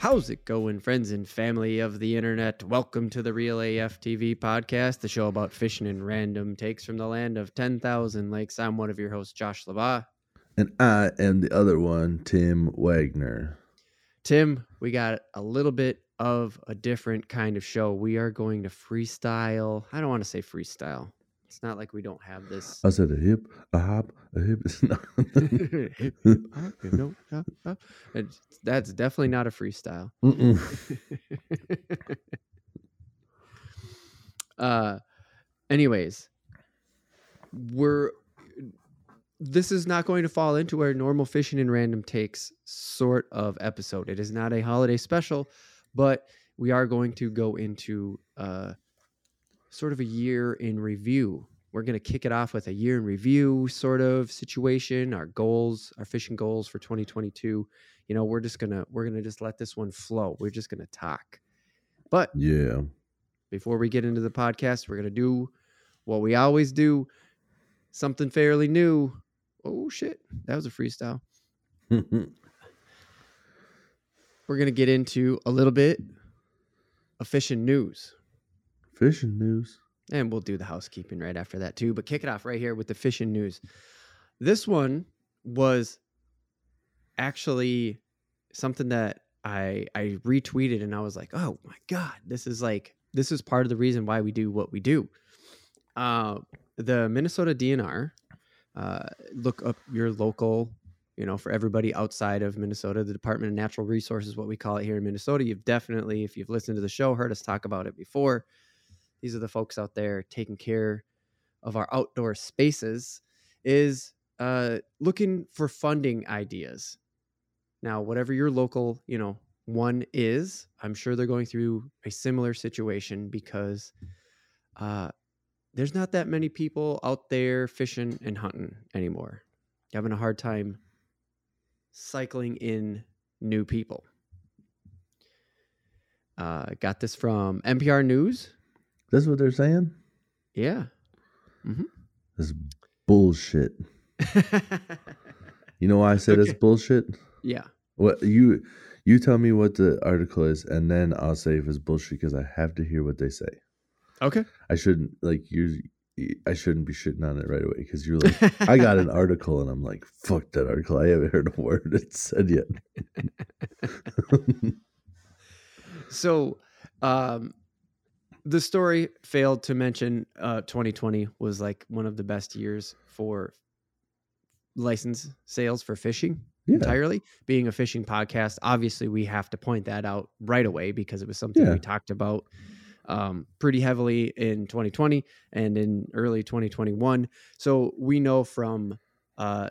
How's it going, friends and family of the internet? Welcome to the Real AF TV podcast, the show about fishing and random takes from the land of 10,000 lakes. I'm one of your hosts, Josh LaBaw. And I am the other one, Tim Wagner. Tim, we got a little bit of a different kind of show. We are going to freestyle. I don't want to say freestyle. It's not like we don't have this. I said a hip, a hop, a hip. No. It's- That's definitely not a freestyle. Uh anyways we're this is not going to fall into our normal fishing and random takes sort of episode it is not a holiday special but we are going to go into uh sort of a year in review we're going to kick it off with a year in review sort of situation our goals our fishing goals for 2022 you know we're just gonna we're gonna just let this one flow we're just gonna talk but yeah. before we get into the podcast, we're going to do what we always do something fairly new. Oh, shit. That was a freestyle. We're going to get into a little bit of fishing news. Fishing news. And we'll do the housekeeping right after that, too. But kick it off right here with the fishing news. This one was actually something that I I retweeted and I was like, oh my god, this is like this is part of the reason why we do what we do. Uh, the Minnesota DNR, uh, look up your local, you know, for everybody outside of Minnesota, the Department of Natural Resources, what we call it here in Minnesota. You've definitely, if you've listened to the show, heard us talk about it before. These are the folks out there taking care of our outdoor spaces. Is uh, looking for funding ideas. Now, whatever your local, you know, one is, I'm sure they're going through a similar situation because uh, there's not that many people out there fishing and hunting anymore. Having a hard time cycling in new people. Uh, got this from NPR News. That's what they're saying? Yeah. Mhm. That's bullshit. You know why I said Okay. it's bullshit? yeah. What you you tell me what the article is, and then I'll say if it's bullshit because I have to hear what they say. Okay. I shouldn't like you. I shouldn't be shitting on it right away because you're like, I got an article, and I'm like, fuck that article. I haven't heard a word it said yet. So, um, the story failed to mention uh, 2020 was like one of the best years for license sales for fishing yeah, entirely. Being a fishing podcast, obviously we have to point that out right away because it was something Yeah. we talked about um, pretty heavily in 2020 and in early 2021. So we know from uh,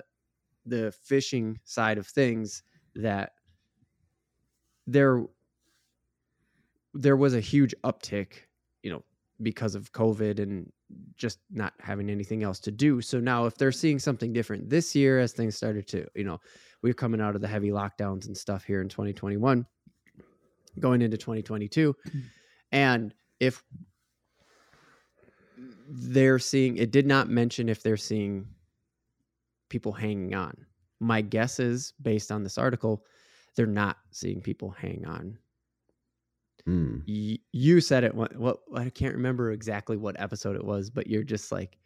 the fishing side of things that there there was a huge uptick, you know, because of COVID and just not having anything else to do. So now if they're seeing something different this year as things started to, you know, we're coming out of the heavy lockdowns and stuff here in 2021 going into 2022 mm. and if they're seeing it did not mention if they're seeing people hanging on. My guess is based on this article they're not seeing people hang on Mm. y- you said it what, what i can't remember exactly what episode it was but you're just like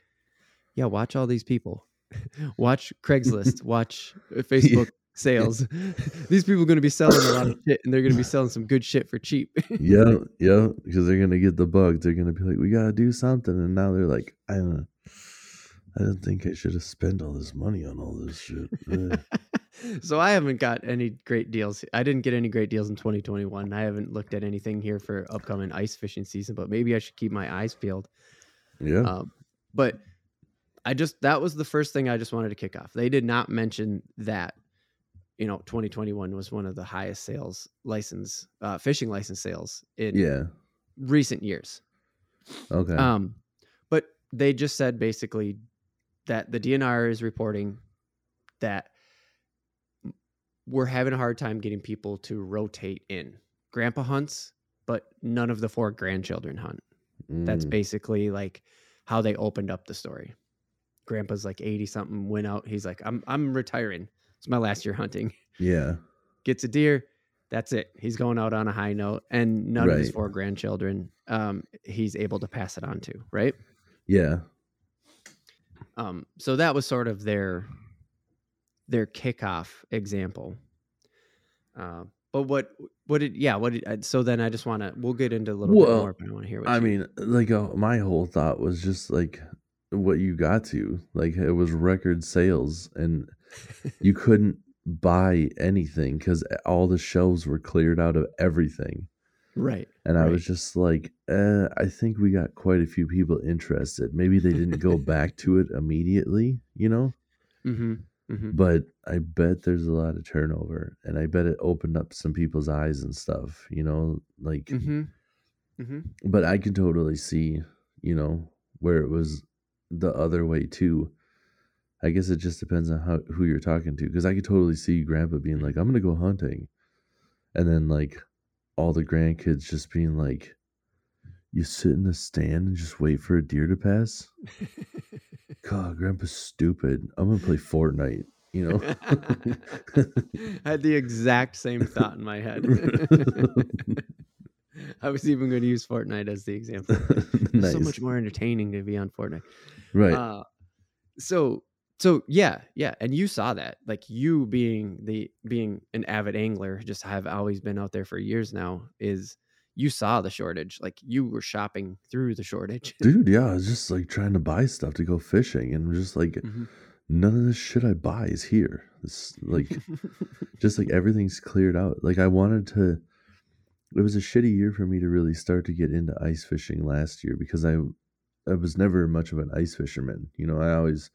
yeah watch all these people. Watch craigslist. Watch uh, facebook sales. These people are going to be selling a lot of shit and they're going to be selling some good shit for cheap. Yeah, yeah, because they're gonna get the bug. They're gonna be like, we gotta do something, and now they're like, I don't, I don't think I should have spent all this money on all this shit. So i haven't got any great deals. I didn't get any great deals in 2021 i haven't looked at anything here for upcoming ice fishing season but maybe i should keep my eyes peeled. Yeah, Um, but I just that was the first thing I just wanted to kick off. They did not mention that you know 2021 was one of the highest sales license uh, fishing license sales in yeah, recent years. okay, Um, but they just said basically that the DNR is reporting that we're having a hard time getting people to rotate in. Grandpa hunts, but none of the four grandchildren hunt. That's Mm. basically like how they opened up the story. Grandpa's like 80 something, went out. He's like, I'm I'm retiring. It's my last year hunting. yeah, Gets a deer. that's it. He's going out on a high note, and none of his four grandchildren, um, he's able to pass it on to, right? Yeah. Um, so that was sort of their their kickoff example. Uh, but what what did yeah what did, uh, so then I just want to we'll get into a little bit more, but I want to hear what I mean, like uh, my whole thought was just like what you got to. Like it was record sales and you couldn't buy anything cuz all the shelves were cleared out of everything. Right And I Right. was just like, uh, I think we got quite a few people interested. Maybe they didn't go back to it immediately, you know? mm-hmm, mm-hmm. But I bet there's a lot of turnover and I bet it opened up some people's eyes and stuff, you know? Like Mm-hmm. Mm-hmm. but I can totally see, you know, where it was the other way too. I guess it just depends on how who you're talking to. Because I could totally see Grandpa being like, "I'm gonna go hunting," and then like all the grandkids just being like, "You sit in the stand and just wait for a deer to pass." God, Grandpa's stupid. I'm gonna play Fortnite. You know. I had the exact same thought in my head. I was even going to use Fortnite as the example. It's nice. so much more entertaining to be on Fortnite. right. Uh, so so yeah, yeah, and you saw that, like you being the being an avid angler, just have always been out there for years now. Is you saw the shortage, like you were shopping through the shortage. Dude, yeah, I was just like trying to buy stuff to go fishing and just like Mhm. none of this shit I buy is here. It's like just like everything's cleared out. Like I wanted to it was a shitty year for me to really start to get into ice fishing last year because I I was never much of an ice fisherman. You know, I always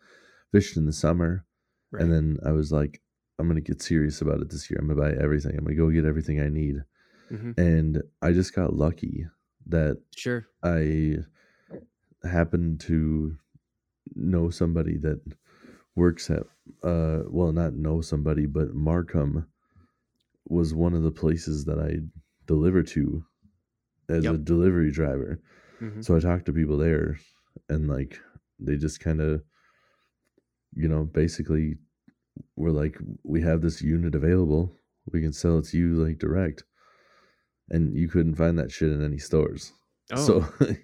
fished in the summer Right. and then I was like I'm going to get serious about it this year. I'm going to buy everything. I'm going to go get everything I need. Mhm. And I just got lucky that sure. I happen to know somebody that works at uh well not know somebody but MarCum was one of the places that I deliver to as a delivery driver. Mhm. So I talked to people there and like they just kind of you know basically we're like we have this unit available. We can sell it to you like direct. And you couldn't find that shit in any stores. Oh So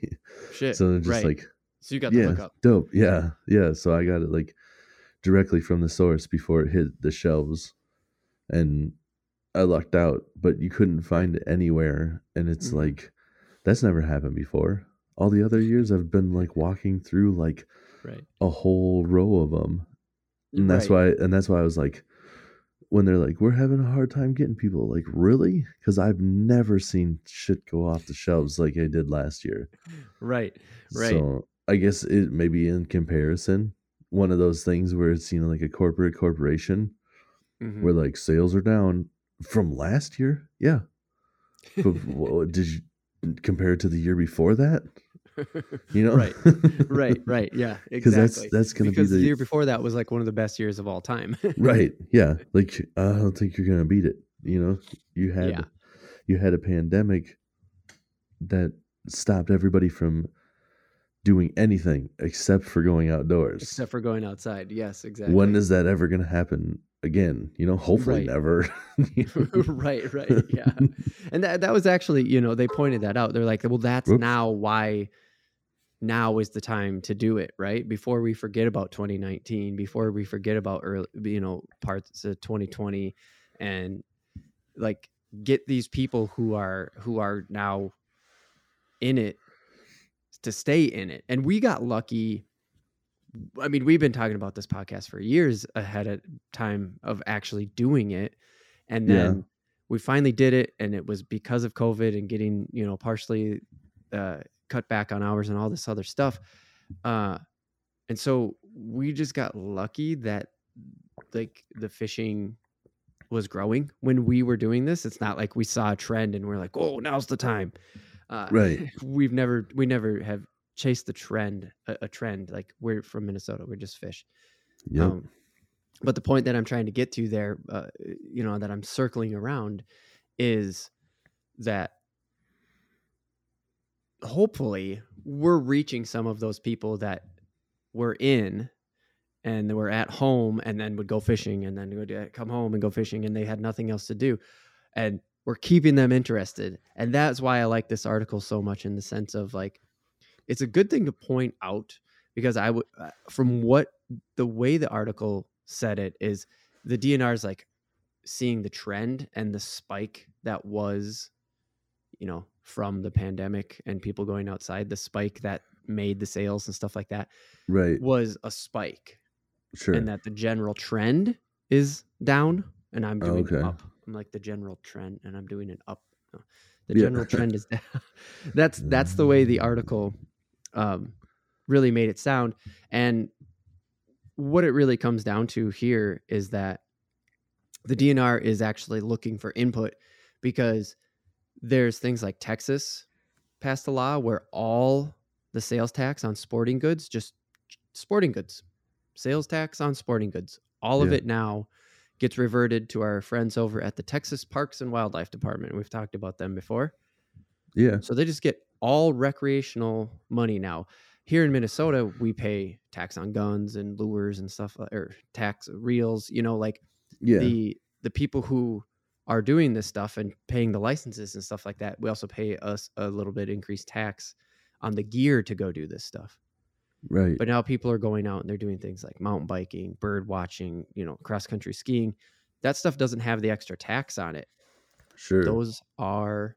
shit. so they're just right. like so you got the yeah, hookup. dope. Yeah, yeah. So I got it like directly from the source before it hit the shelves, and I lucked out. But you couldn't find it anywhere, and it's Mhm. like that's never happened before. All the other years, I've been like walking through like Right. a whole row of them, and that's Right. why. And that's why I was like, when they're like, "We're having a hard time getting people," like, really? Because I've never seen shit go off the shelves like I did last year. Right. Right. So I guess it maybe in comparison, one of those things where it's you know like a corporate corporation Mhm. where like sales are down from last year. Yeah, but wha- did you compare it to the year before that? You know, right. Right. Right. Yeah. Because Exactly. that's that's gonna because be the the, year before that was like one of the best years of all time. right. Yeah, like I don't think you're gonna beat it. You know, you had Yeah. you had a pandemic that stopped everybody from doing anything except for going outdoors. Except for going outside. Yes, exactly. when is that ever to happen again you know hopefully Right. never right, right. Yeah. And that that was actually, you know, they pointed that out. They're like, well, that's Whoops. now why now is the time to do it, right? Before we forget about 2019, before we forget about early, you know, parts of 2020 and like get these people who are who are now in it to stay in it. And we got lucky. I mean, we've been talking about this podcast for years ahead of time of actually doing it. And Yeah. then we finally did it. And it was because of COVID and getting, you know, partially uh, cut back on hours and all this other stuff. Uh, and so we just got lucky that like the fishing was growing when we were doing this. It's not like we saw a trend and we're like, oh, now's the time. Uh, Right. We've never, we never have chased the trend, a, a trend. Like we're from Minnesota, we're just fish. yep Um, but the point that I'm trying to get to there, uh, you know, that I'm circling around is that hopefully we're reaching some of those people that were in and they were at home and then would go fishing and then would uh, come home and go fishing and they had nothing else to do. And we're keeping them interested. And that's why I like this article so much in the sense of like it's a good thing to point out because I would uh, from what the way the article said it is the DNR is like seeing the trend and the spike that was you know from the pandemic and people going outside the spike that made the sales and stuff like that Right. was a spike Sure. and that the general trend is down and i'm doing Okay. up i'm like the general trend and i'm doing it up the Yeah. general trend is down that's that's the way the article um really made it sound and what it really comes down to here is that the DNR is actually looking for input because there's things like Texas passed a law where all the sales tax on sporting goods, just sporting goods, sales tax on sporting goods, all of it now gets reverted to our friends over at the Texas Parks and Wildlife Department. We've talked about them before. yeah. So they just get all recreational money now. Here in Minnesota, we pay tax on guns and lures and stuff, or tax reels. You know, like Yeah. the the people who are doing this stuff and paying the licenses and stuff like that. We also pay us a little bit increased tax on the gear to go do this stuff. right. But now people are going out and they're doing things like mountain biking, bird watching, you know, cross country skiing. That stuff doesn't have the extra tax on it sure. those are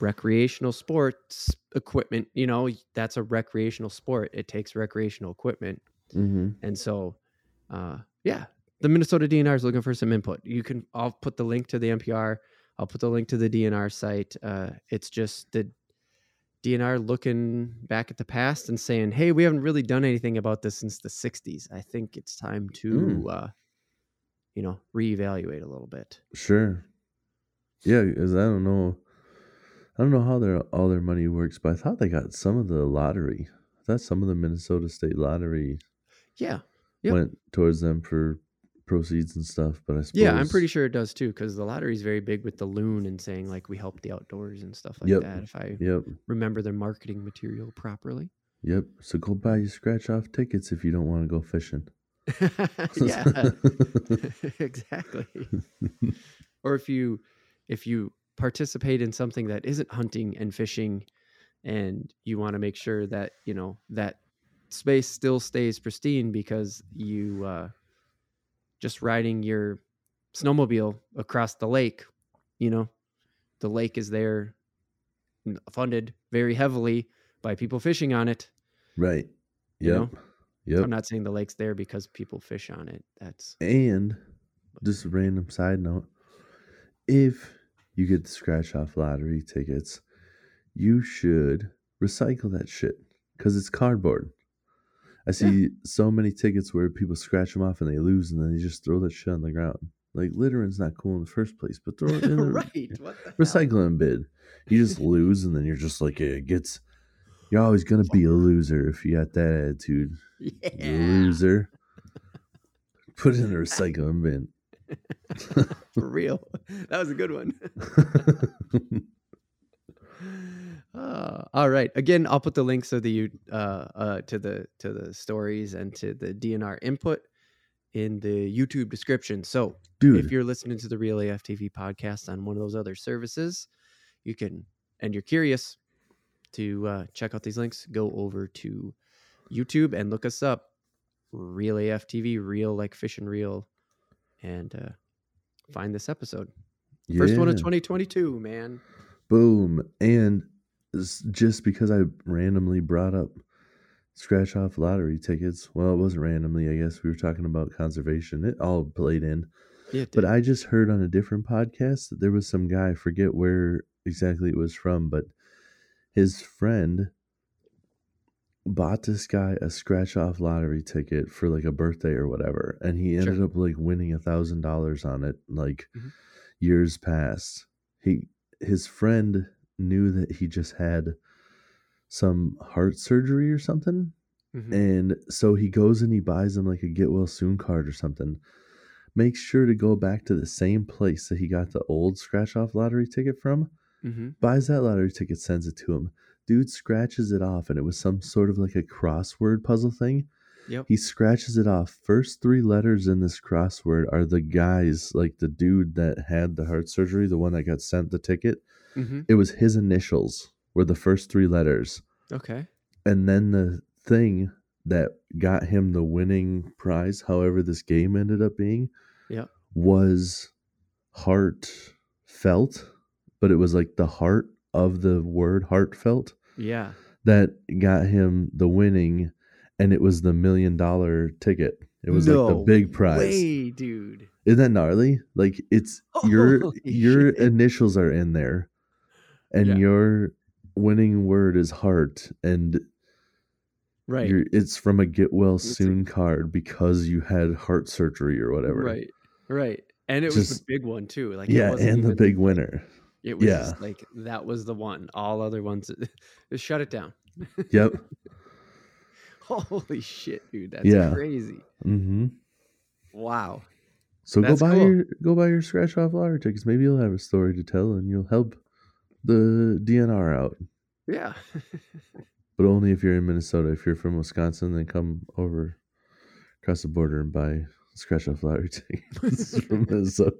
recreational sports equipment you know that's a recreational sport it takes recreational equipment mm-hmm. and so uh yeah the minnesota dnr is looking for some input you can i'll put the link to the npr i'll put the link to the dnr site uh it's just the dnr looking back at the past and saying hey we haven't really done anything about this since the 60s i think it's time to Mm. uh you know reevaluate a little bit Sure. Yeah, because I don't know, I don't know how their all their money works, but I thought they got some of the lottery. I thought some of the Minnesota State Lottery yeah Yep. went towards them for proceeds and stuff. But I suppose Yeah, I'm pretty sure it does too, because the lottery is very big with the loon and saying like we help the outdoors and stuff like Yep. that. If I Yep, remember their marketing material properly. yep. So go buy your scratch off tickets if you don't want to go fishing. yeah, exactly. or if you if you participate in something that isn't hunting and fishing, and you want to make sure that you know that space still stays pristine because you uh, just riding your snowmobile across the lake, you know, the lake is there funded very heavily by people fishing on it. right. You Yep. know? Yep. I'm not saying the lake's there because people fish on it. That's And just a random side note, if you get the scratch off lottery tickets, you should recycle that shit because it's cardboard. I see so many tickets where people scratch them off and they lose, and then they just throw that shit on the ground. Like littering's not cool in the first place, but throw it in the right. What the hell? recycling bid. You just lose, and then you're just like it gets. You're always gonna be a loser if you got that attitude. Yeah. Loser. Put it in a recycling bin. For real. That was a good one. Uh, all right. Again, I'll put the links of the uh, uh, to the to the stories and to the DNR input in the YouTube description. So Dude, if you're listening to the Real AF TV podcast on one of those other services, you can, and you're curious to uh, check out these links, go over to YouTube and look us up, Real AF TV, real like fish and reel, and uh, find this episode. First one of 2022, man. Boom. And just because I randomly brought up scratch off lottery tickets, well, it wasn't randomly, I guess. We were talking about conservation. It all played in. Yeah, But. I just heard on a different podcast that there was some guy, I forget where exactly it was from, but his friend bought this guy a scratch off lottery ticket for like a birthday or whatever. And he Sure. ended up like winning a thousand dollars on it like Mhm. years past. He his friend knew that he just had some heart surgery or something. Mhm. And so he goes and he buys him like a get well soon card or something. Makes sure to go back to the same place that he got the old scratch off lottery ticket from. Mhm. Buys that lottery ticket, sends it to him. Dude scratches it off, and it was some sort of like a crossword puzzle thing. Yep. He scratches it off. First three letters in this crossword are the guys, like the dude that had the heart surgery, the one that got sent the ticket. hmm It was his initials were the first three letters. Okay. And then the thing that got him the winning prize, however this game ended up being, Yep. was heart felt, but it was like the heart of the word heartfelt Yeah. that got him the winning and it was the million dollar ticket. It was like the big prize. Way, dude. Isn't that gnarly? Like it's your Holy your shit. initials are in there and Yeah. your winning word is heart and Right. it's from a get well a- soon card because you had heart surgery or whatever. Right. Right. And it was the big one too. Like it Yeah, and the big winner. It was yeah. just like that was the one. All other ones, just shut it down. Yep. Holy shit, dude! That's Yeah. crazy. hmm Wow. So That's go buy cool. your go buy your scratch off lottery tickets. Maybe you'll have a story to tell and you'll help the DNR out. Yeah. But only if you're in Minnesota. If you're from Wisconsin, then come over across the border and buy scratch off lottery tickets from Minnesota.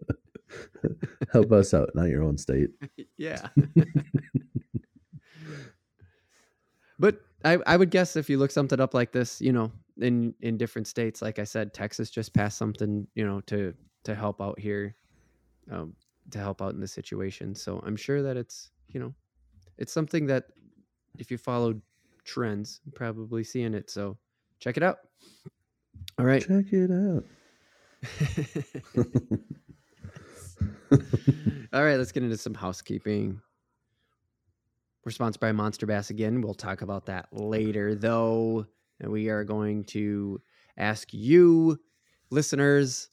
help us out, not your own state. yeah. but I, I would guess if you look something up like this, you know, in in different states, like I said, Texas just passed something, you know, to to help out here, um, to help out in the situation. So I'm sure that it's you know, it's something that if you follow trends, you're probably seeing it. So check it out. All right. Check it out. All right, let's get into some housekeeping. We're sponsored by Monster Bass again. We'll talk about that later, though. And we are going to ask you, listeners,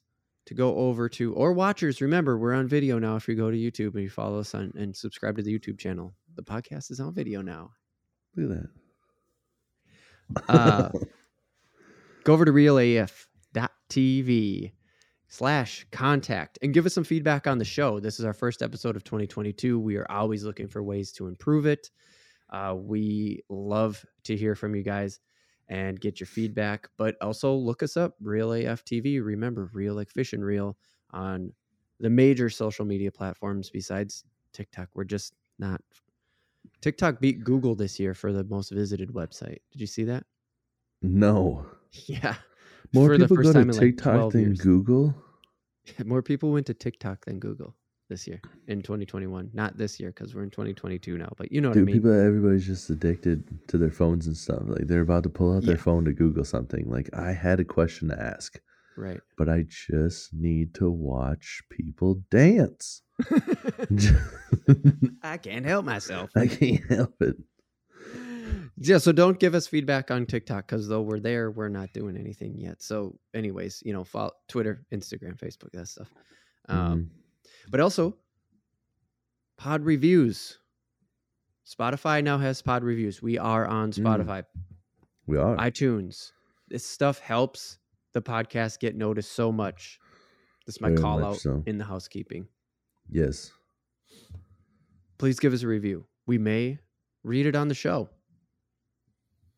to go over to, or watchers, remember, we're on video now. If you go to YouTube and you follow us on and subscribe to the YouTube channel, the podcast is on video now. Look at that. Uh, go over to realaf.tv slash contact and give us some feedback on the show. This is our first episode of 2022. We are always looking for ways to improve it. Uh, we love to hear from you guys and get your feedback, but also look us up, Real AF TV. Remember, Real like Fish and Reel on the major social media platforms besides TikTok. We're just not. TikTok beat Google this year for the most visited website. Did you see that? no. Yeah. More For the people first go to like, TikTok 12 than years. Google. More people went to TikTok than Google this year in 2021. Not this year because we're in 2022 now, but you know what I mean. people, everybody's just addicted to their phones and stuff. Like they're about to pull out their Yeah. phone to Google something. Like I had a question to ask, right. but I just need to watch people dance. I can't help myself. I can't help it. Yeah, so don't give us feedback on TikTok because though we're there, we're not doing anything yet. So, anyways, you know, follow Twitter, Instagram, Facebook, that stuff. Um, Mhm. but also pod reviews. Spotify now has pod reviews. We are on Mm. Spotify, we are. iTunes. This stuff helps the podcast get noticed so much. This is my Very call out so. in the housekeeping. yes. Please give us a review. We may read it on the show.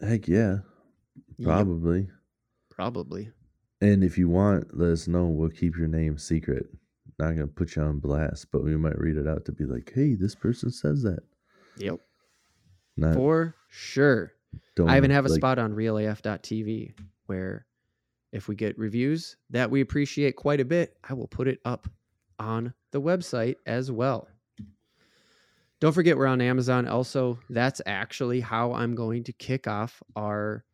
Heck yeah. Yep, Probably. probably. And if you want, let us know. We'll keep your name secret. Not gonna put you on blast, but we might read it out to be like, "Hey, this person says that." Yep. Not For sure. don't I even have a like, spot on realaf.tv where if we get reviews that we appreciate quite a bit, I will put it up on the website as well. Don't forget we're on Amazon. Also, that's actually how I'm going to kick off our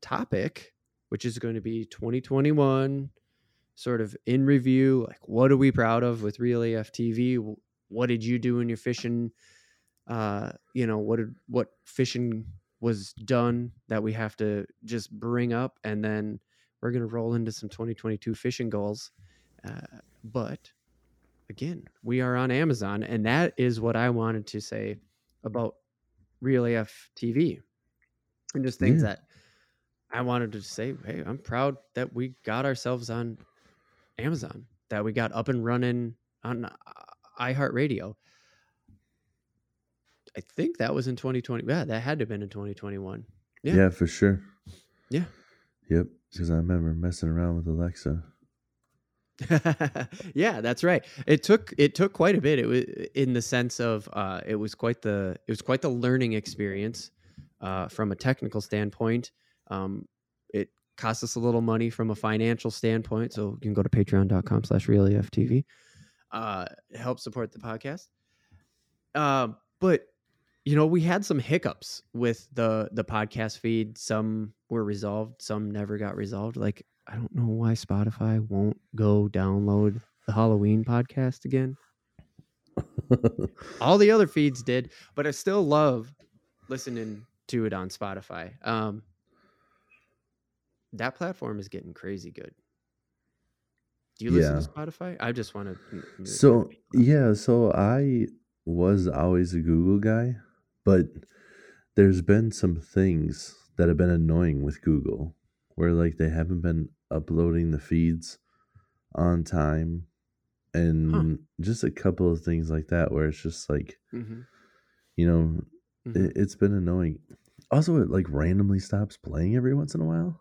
topic, which is going to be 2021 sort of in review. Like, what are we proud of with Real AF TV? What did you do in your fishing? Uh, you know, what did what fishing was done that we have to just bring up, and then we're gonna roll into some 2022 fishing goals. Uh, but again, we are on Amazon, and that is what I wanted to say about Real AF TV, and just things Yeah. that I wanted to say. Hey, I'm proud that we got ourselves on Amazon, that we got up and running on uh, iHeartRadio. I think that was in 2020. Yeah, that had to have been in 2021. Yeah. Yeah. for sure. Yeah. Yep, because I remember messing around with Alexa. yeah, that's right. It took it took quite a bit. It was in the sense of uh, it was quite the it was quite the learning experience uh, from a technical standpoint. Um, it cost us a little money from a financial standpoint, so you can go to patreon.com slash realaftv. Uh, help support the podcast. Uh, but you know, we had some hiccups with the the podcast feed. Some were resolved, some never got resolved. Like I don't know why Spotify won't go download the Halloween podcast again. All the other feeds did, but I still love listening to it on Spotify. Um, that platform is getting crazy good. Do you listen Yeah. to Spotify? I just want to. So yeah, so I was always a Google guy, but there's been some things that have been annoying with Google where like they haven't been uploading the feeds on time and just a couple of things like that where it's just like, hmm you know, hmm it, it's been annoying. Also it like randomly stops playing every once in a while.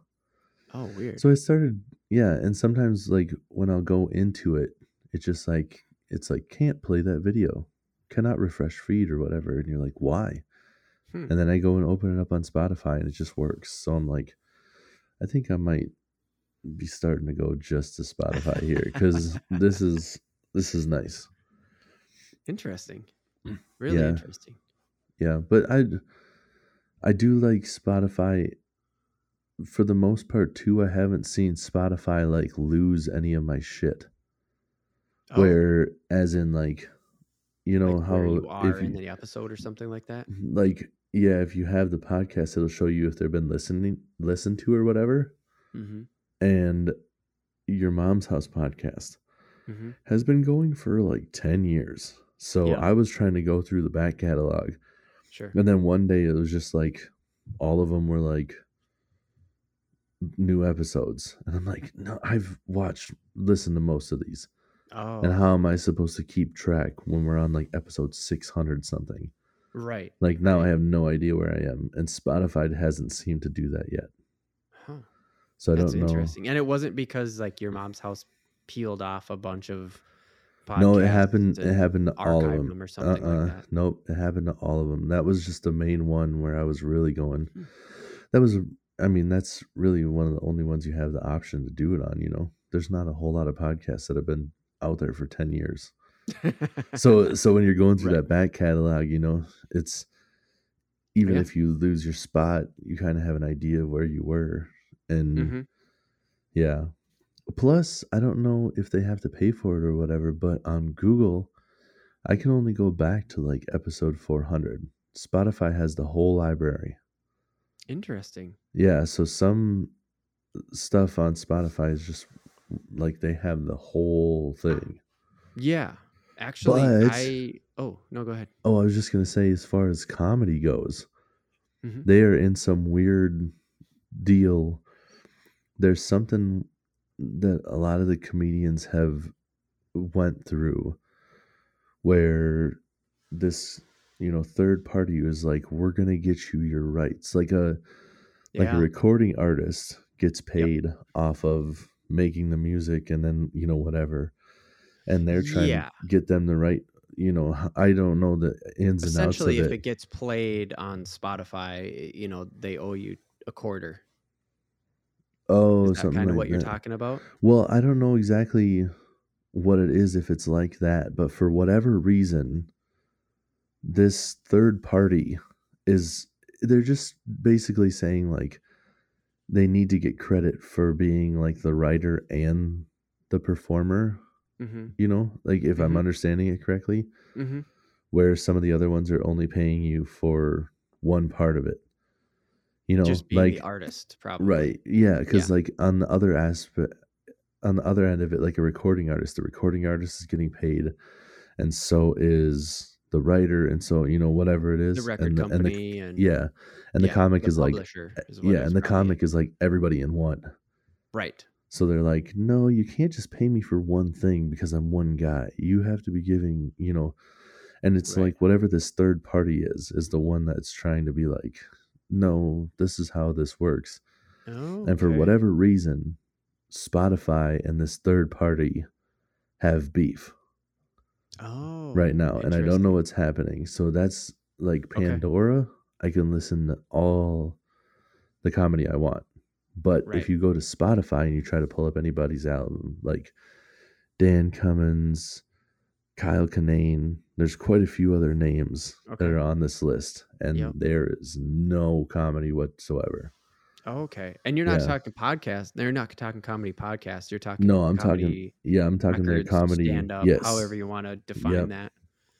Oh, weird. So I started, yeah, and sometimes like when I'll go into it, it's just like it's like can't play that video, cannot refresh feed or whatever, and you're like, why? Hmm. And then I go and open it up on Spotify, and it just works. So I'm like, I think I might be starting to go just to Spotify here because this is this is nice. Interesting. Really Yeah. interesting. Yeah, but I I do like Spotify for the most part too. I haven't seen Spotify like lose any of my shit. Oh, where as in like you know like how you are in you, the episode or something like that. like yeah if you have the podcast it'll show you if they've been listening listened to or whatever hmm and your mom's house podcast hmm has been going for like 10 years so Yeah. i was trying to go through the back catalog Sure. and then one day it was just like all of them were like new episodes and i'm like no i've watched listened to most of these Oh, and how am i supposed to keep track when we're on like episode 600 something right. Like now I have no idea where I am, and Spotify hasn't seemed to do that yet. So I That's don't know. interesting. And it wasn't because like your mom's house peeled off a bunch of podcasts. No, it happened. It happened to all of them. them or something uh like that. Nope, it happened to all of them. That was just the main one where I was really going. Hmm. That was, I mean, that's really one of the only ones you have the option to do it on. You know, there's not a whole lot of podcasts that have been out there for ten years. So, so when you're going through Right. that back catalog, you know, it's even Yeah. if you lose your spot, you kind of have an idea of where you were, and hmm Yeah. Plus, I don't know if they have to pay for it or whatever, but on Google, I can only go back to like episode 400. Spotify has the whole library. Interesting. Yeah, so some stuff on Spotify is just like they have the whole thing. Yeah. Actually, But- I. Oh no, go ahead. Oh, I was just going to say, as far as comedy goes, Mhm. they are in some weird deal. There's something that a lot of the comedians have went through where this, you know, third party is like, we're going to get you your rights. Like a, like Yeah. a recording artist gets paid off of making the music and then, you know, whatever. And they're trying Yeah. to get them the right, you know, I don't know the ins and outs of Essentially, if it. it gets played on Spotify, you know they owe you a quarter. Oh, Is that something kind of like what you're talking about? Well, I don't know exactly what it is if it's like that, but for whatever reason, this third party is they're just basically saying like they need to get credit for being like the writer and the performer, Mm-hmm. you know, like if I'm Mhm. understanding it correctly, Mm-hmm. where some of the other ones are only paying you for one part of it. You know, Just being like the artist, probably. Right. Yeah, because like on the other aspect, on the other end of it, like a recording artist, the recording artist is getting paid, and so is the writer, and so you know whatever it is, The record and the, and the company and, yeah, and the yeah, comic the is like eh, is yeah, and the comic is like everybody in one. right. So they're like, no, you can't just pay me for one thing because I'm one guy. You have to be giving, you know, and it's Right. like whatever this third party is, is the one that's trying to be like, no, this is how this works. Oh, And for whatever reason, Spotify and this third party have beef oh, right now. And I don't know what's happening. So that's like Okay. Pandora. I can listen to all the comedy I want. But Right. if you go to Spotify and you try to pull up anybody's album, like Dan Cummins, Kyle Kinane, there's quite a few other names Okay. that are on this list, and Yep. there is no comedy whatsoever. Oh, okay, and you're not Yeah. talking podcast. They're not talking comedy podcast. You're talking No, I'm talking. Yeah, I'm talking the records, comedy. stand up, yes. however you want to define Yep. that.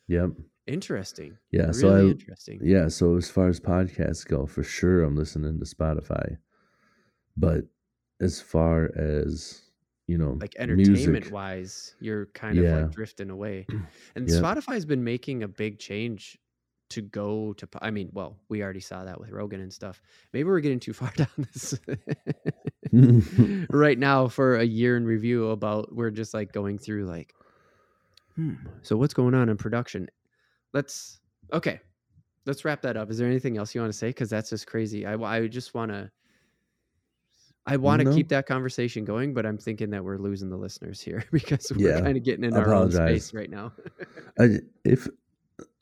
Yep. Interesting. Yeah. really so I. interesting. Yeah. So as far as podcasts go, for sure, I'm listening to Spotify. But as far as you know, like entertainment music, wise, you're kind of like drifting away. And Yep. Spotify's been making a big change to go to. I mean, well, we already saw that with Rogan and stuff. Maybe we're getting too far down this right now for a year in review about. We're just like going through like, hmm, so what's going on in production? Let's okay. Let's wrap that up. Is there anything else you want to say? Because that's just crazy. I, I just want to. I want to No. keep that conversation going, but I'm thinking that we're losing the listeners here because we're Yeah. kind of getting in I our own space right now. I, if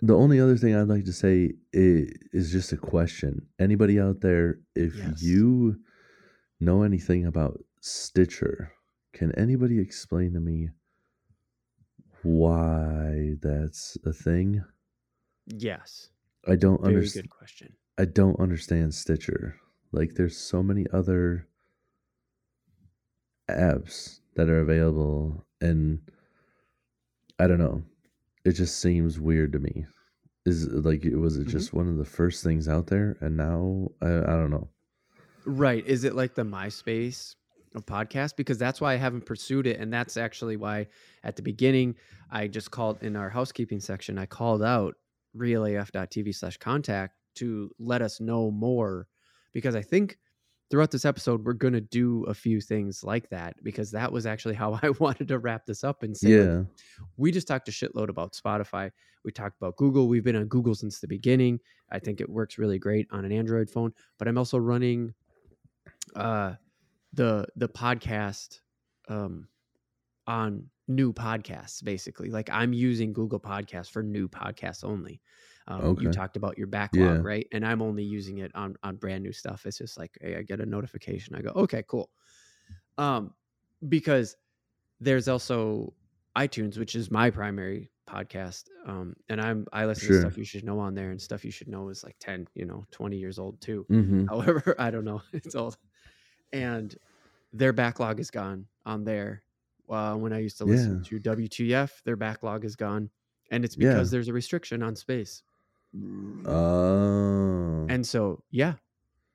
the only other thing I'd like to say is, is just a question. Anybody out there, if Yes. you know anything about Stitcher, can anybody explain to me why that's a thing? yes, I don't understand. good question. I don't understand Stitcher. Like, there's so many other apps that are available, and I don't know. It just seems weird to me. Is it like was it Mhm. just one of the first things out there, and now I, I don't know. Right? Is it like the MySpace of podcast? Because that's why I haven't pursued it, and that's actually why at the beginning I just called in our housekeeping section. I called out realaf.tv slash contact to let us know more, because I think throughout this episode we're going to do a few things like that because that was actually how I wanted to wrap this up and say like, Yeah, we just talked a shitload about Spotify. We talked about Google. We've been on Google since the beginning. I think it works really great on an Android phone. But I'm also running uh, the the podcast um, on new podcasts, basically. Like I'm using Google Podcasts for new podcasts only. Um, You talked about your backlog, Yeah. right? And I'm only using it on on brand new stuff. It's just like hey, I get a notification. I go, okay, cool. Um, because there's also iTunes, which is my primary podcast. Um, and I'm I listen Sure. to stuff you should know on there, and stuff you should know is like 10, you know, 20 years old too. hmm However, I don't know, it's old. And their backlog is gone on there. Uh, when I used to listen to WTF, their backlog is gone, and it's Yeah. because there's a restriction on space. Oh, And so, yeah,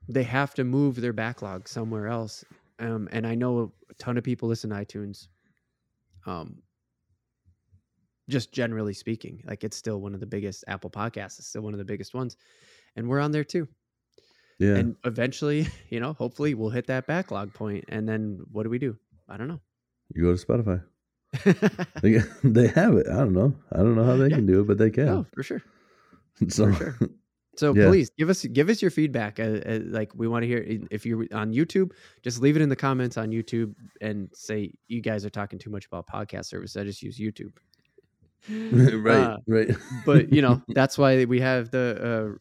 they have to move their backlog somewhere else. Um, and I know a ton of people listen to iTunes. Um, just generally speaking, like it's still one of the biggest Apple podcasts. It's still one of the biggest ones, and we're on there too. yeah. And eventually, you know, hopefully we'll hit that backlog point, and then what do we do? I don't know. you go to Spotify. They, they have it. I don't know. I don't know how they Yeah. can do it, but they can. No, for sure. so sure. So Yeah. please give us give us your feedback. Uh, uh, like we want to hear if you're on YouTube, just leave it in the comments on YouTube and say you guys are talking too much about podcast service. I just use YouTube. right, Uh, right. but you know that's why we have the uh,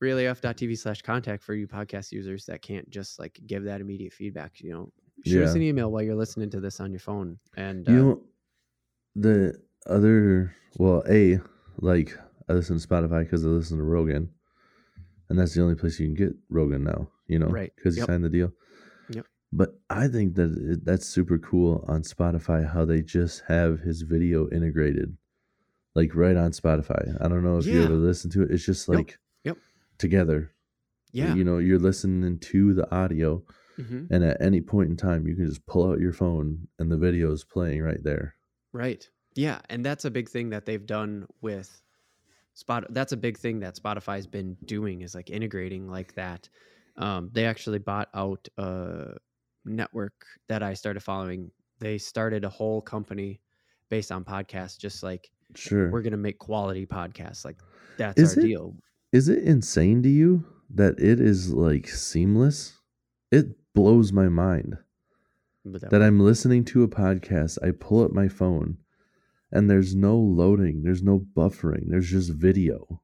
realaf.tv slash contact for you podcast users that can't just like give that immediate feedback. You know, shoot us an email while you're listening to this on your phone. And uh, You know, the other, well, A, like, I listen to Spotify because I listen to Rogan. And that's the only place you can get Rogan now, you know, Right. because he Yep. signed the deal. Yep. But I think that it, that's super cool on Spotify how they just have his video integrated, like right on Spotify. I don't know if you ever listen to it. It's just like Yep. together. yeah, You know, you're listening to the audio, mhm, and at any point in time, you can just pull out your phone and the video is playing right there. right, yeah, and that's a big thing that they've done with Spot. That's a big thing that Spotify's been doing is like integrating like that. Um, they actually bought out a network that I started following. They started a whole company based on podcasts, just like Sure. we're gonna make quality podcasts. Like that's Is our it? deal. Is it insane to you that it is like seamless? It blows my mind But that, that I'm listening to a podcast. I pull up my phone and there's no loading, there's no buffering, there's just video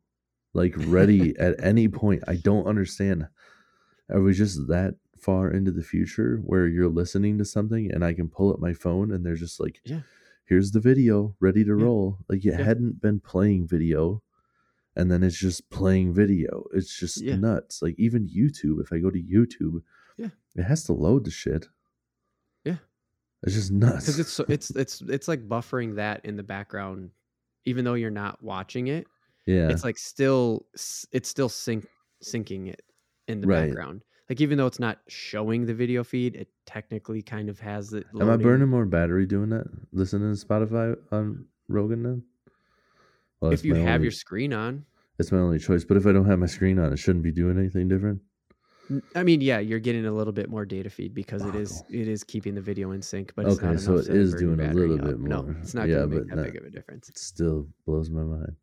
like ready at any point. I don't understand. Are we just that far into the future where you're listening to something and I can pull up my phone and they're just like, Yeah. here's the video ready to Yeah. roll. Like you Yeah. hadn't been playing video and then it's just playing video. It's just Yeah. nuts. Like even YouTube, if I go to YouTube, Yeah. it has to load the shit. It's just nuts. because it's so, it's it's it's like buffering that in the background, even though you're not watching it. yeah. It's like still it's still sync syncing it in the Right. background. Like even though it's not showing the video feed, it technically kind of has it. Am I burning more battery doing that? Listening to Spotify on Rogan then? Well, if you have only- your screen on? it's my only choice. But if I don't have my screen on, it shouldn't be doing anything different. I mean, yeah, you're getting a little bit more data feed because it is it is keeping the video in sync, but it's Okay, not so it is doing a little up. bit more. No, it's not Yeah, going to make but that big of a difference. It still blows my mind.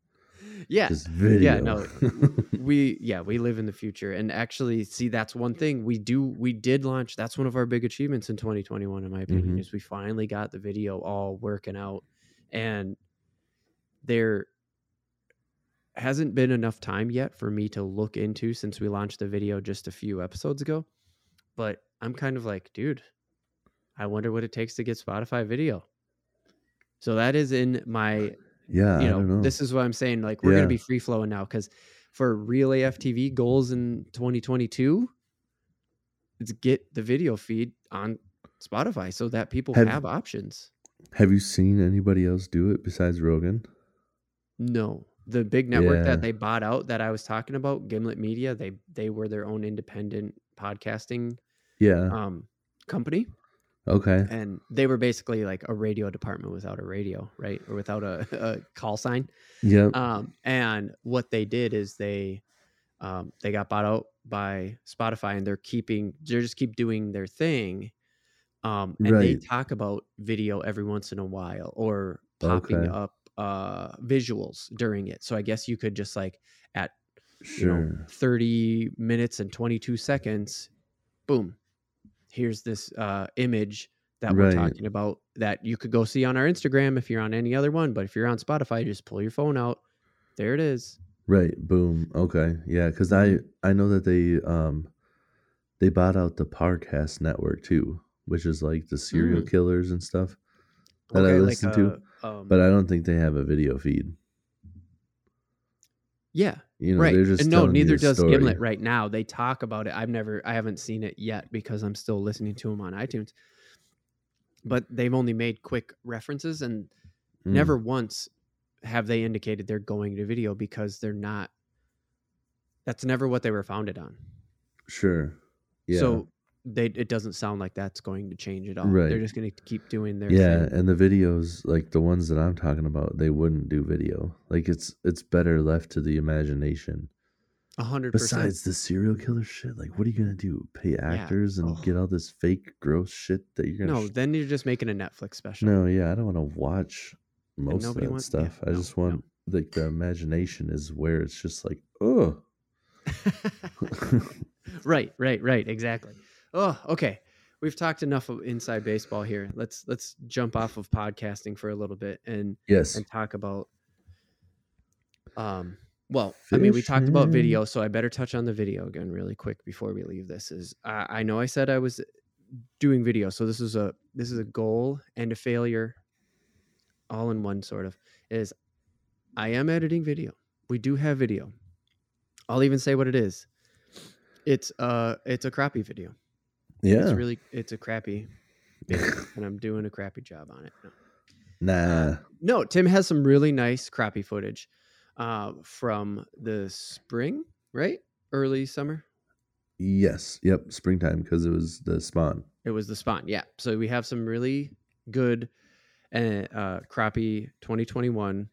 Yeah, yeah, no, we yeah we live in the future, and actually, see that's one thing we do. We did launch. That's one of our big achievements in 2021, in my opinion, Mhm. is we finally got the video all working out, and there hasn't been enough time yet for me to look into since we launched the video just a few episodes ago. But I'm kind of like, dude, I wonder what it takes to get Spotify video. So that is in my uh, yeah, you know, know. this is what I'm saying. Like we're Yeah. gonna be free flowing now because for real AFTV goals in 2022, it's get the video feed on Spotify so that people Have- have, options. have you seen anybody else do it besides Rogan? No, the big network Yeah. that they bought out that I was talking about, Gimlet Media, they they were their own independent podcasting Yeah. um company, okay. and they were basically like a radio department without a radio, right, or without a, a call sign. Yeah. um, and what they did is they um, they got bought out by Spotify, and they're keeping they're just keep doing their thing. Um, and they talk about video every once in a while or popping Okay. up uh, visuals during it. So I guess you could just like at you know 30 minutes and 22 seconds, boom, here's this uh, image that we're talking about that you could go see on our Instagram if you're on any other one. But if you're on Spotify, just pull your phone out. There it is. Right. Boom. Okay. Yeah. Because I I know that they um they bought out the Parcast network too, which is like the serial Mm. killers and stuff that I listen to. Um, But I don't think they have a video feed. yeah, You know, right. they're just and no, neither does story. Gimlet right now. They talk about it. I've never, I haven't seen it yet because I'm still listening to them on iTunes. But they've only made quick references, and Mm. never once have they indicated they're going to video because they're not. That's never what they were founded on. Sure. Yeah. So they it doesn't sound like that's going to change at all. Right. They're just going to keep doing their yeah, thing. and the videos like the ones that I'm talking about, they wouldn't do video. Like it's it's better left to the imagination. A hundred. Besides the serial killer shit, like what are you gonna do? Pay actors and Oh. get all this fake gross shit that you're gonna No, sh- then you're just making a Netflix special. No, yeah, I don't want to watch most of that wants- yeah, stuff. I no, just no. want like the imagination is where it's just like, oh, right, right, right. Exactly. Oh, okay. We've talked enough of inside baseball here. Let's let's jump off of podcasting for a little bit and yes, and talk about um well i mean we talked about video so i better touch on the video again really quick before we leave this is i, I know i said i was doing video so this is a this is a goal and a failure all in one sort of is i am editing video. We do have video. I'll even say what it is. It's uh it's a crappy video yeah, it's really it's a crappy and i'm doing a crappy job on it No. nah, No, Tim has some really nice crappie footage uh, from the spring, right? Early summer. yes, yep, springtime because it was the spawn. It was the spawn. Yeah. So we have some really good uh, uh, crappie 2021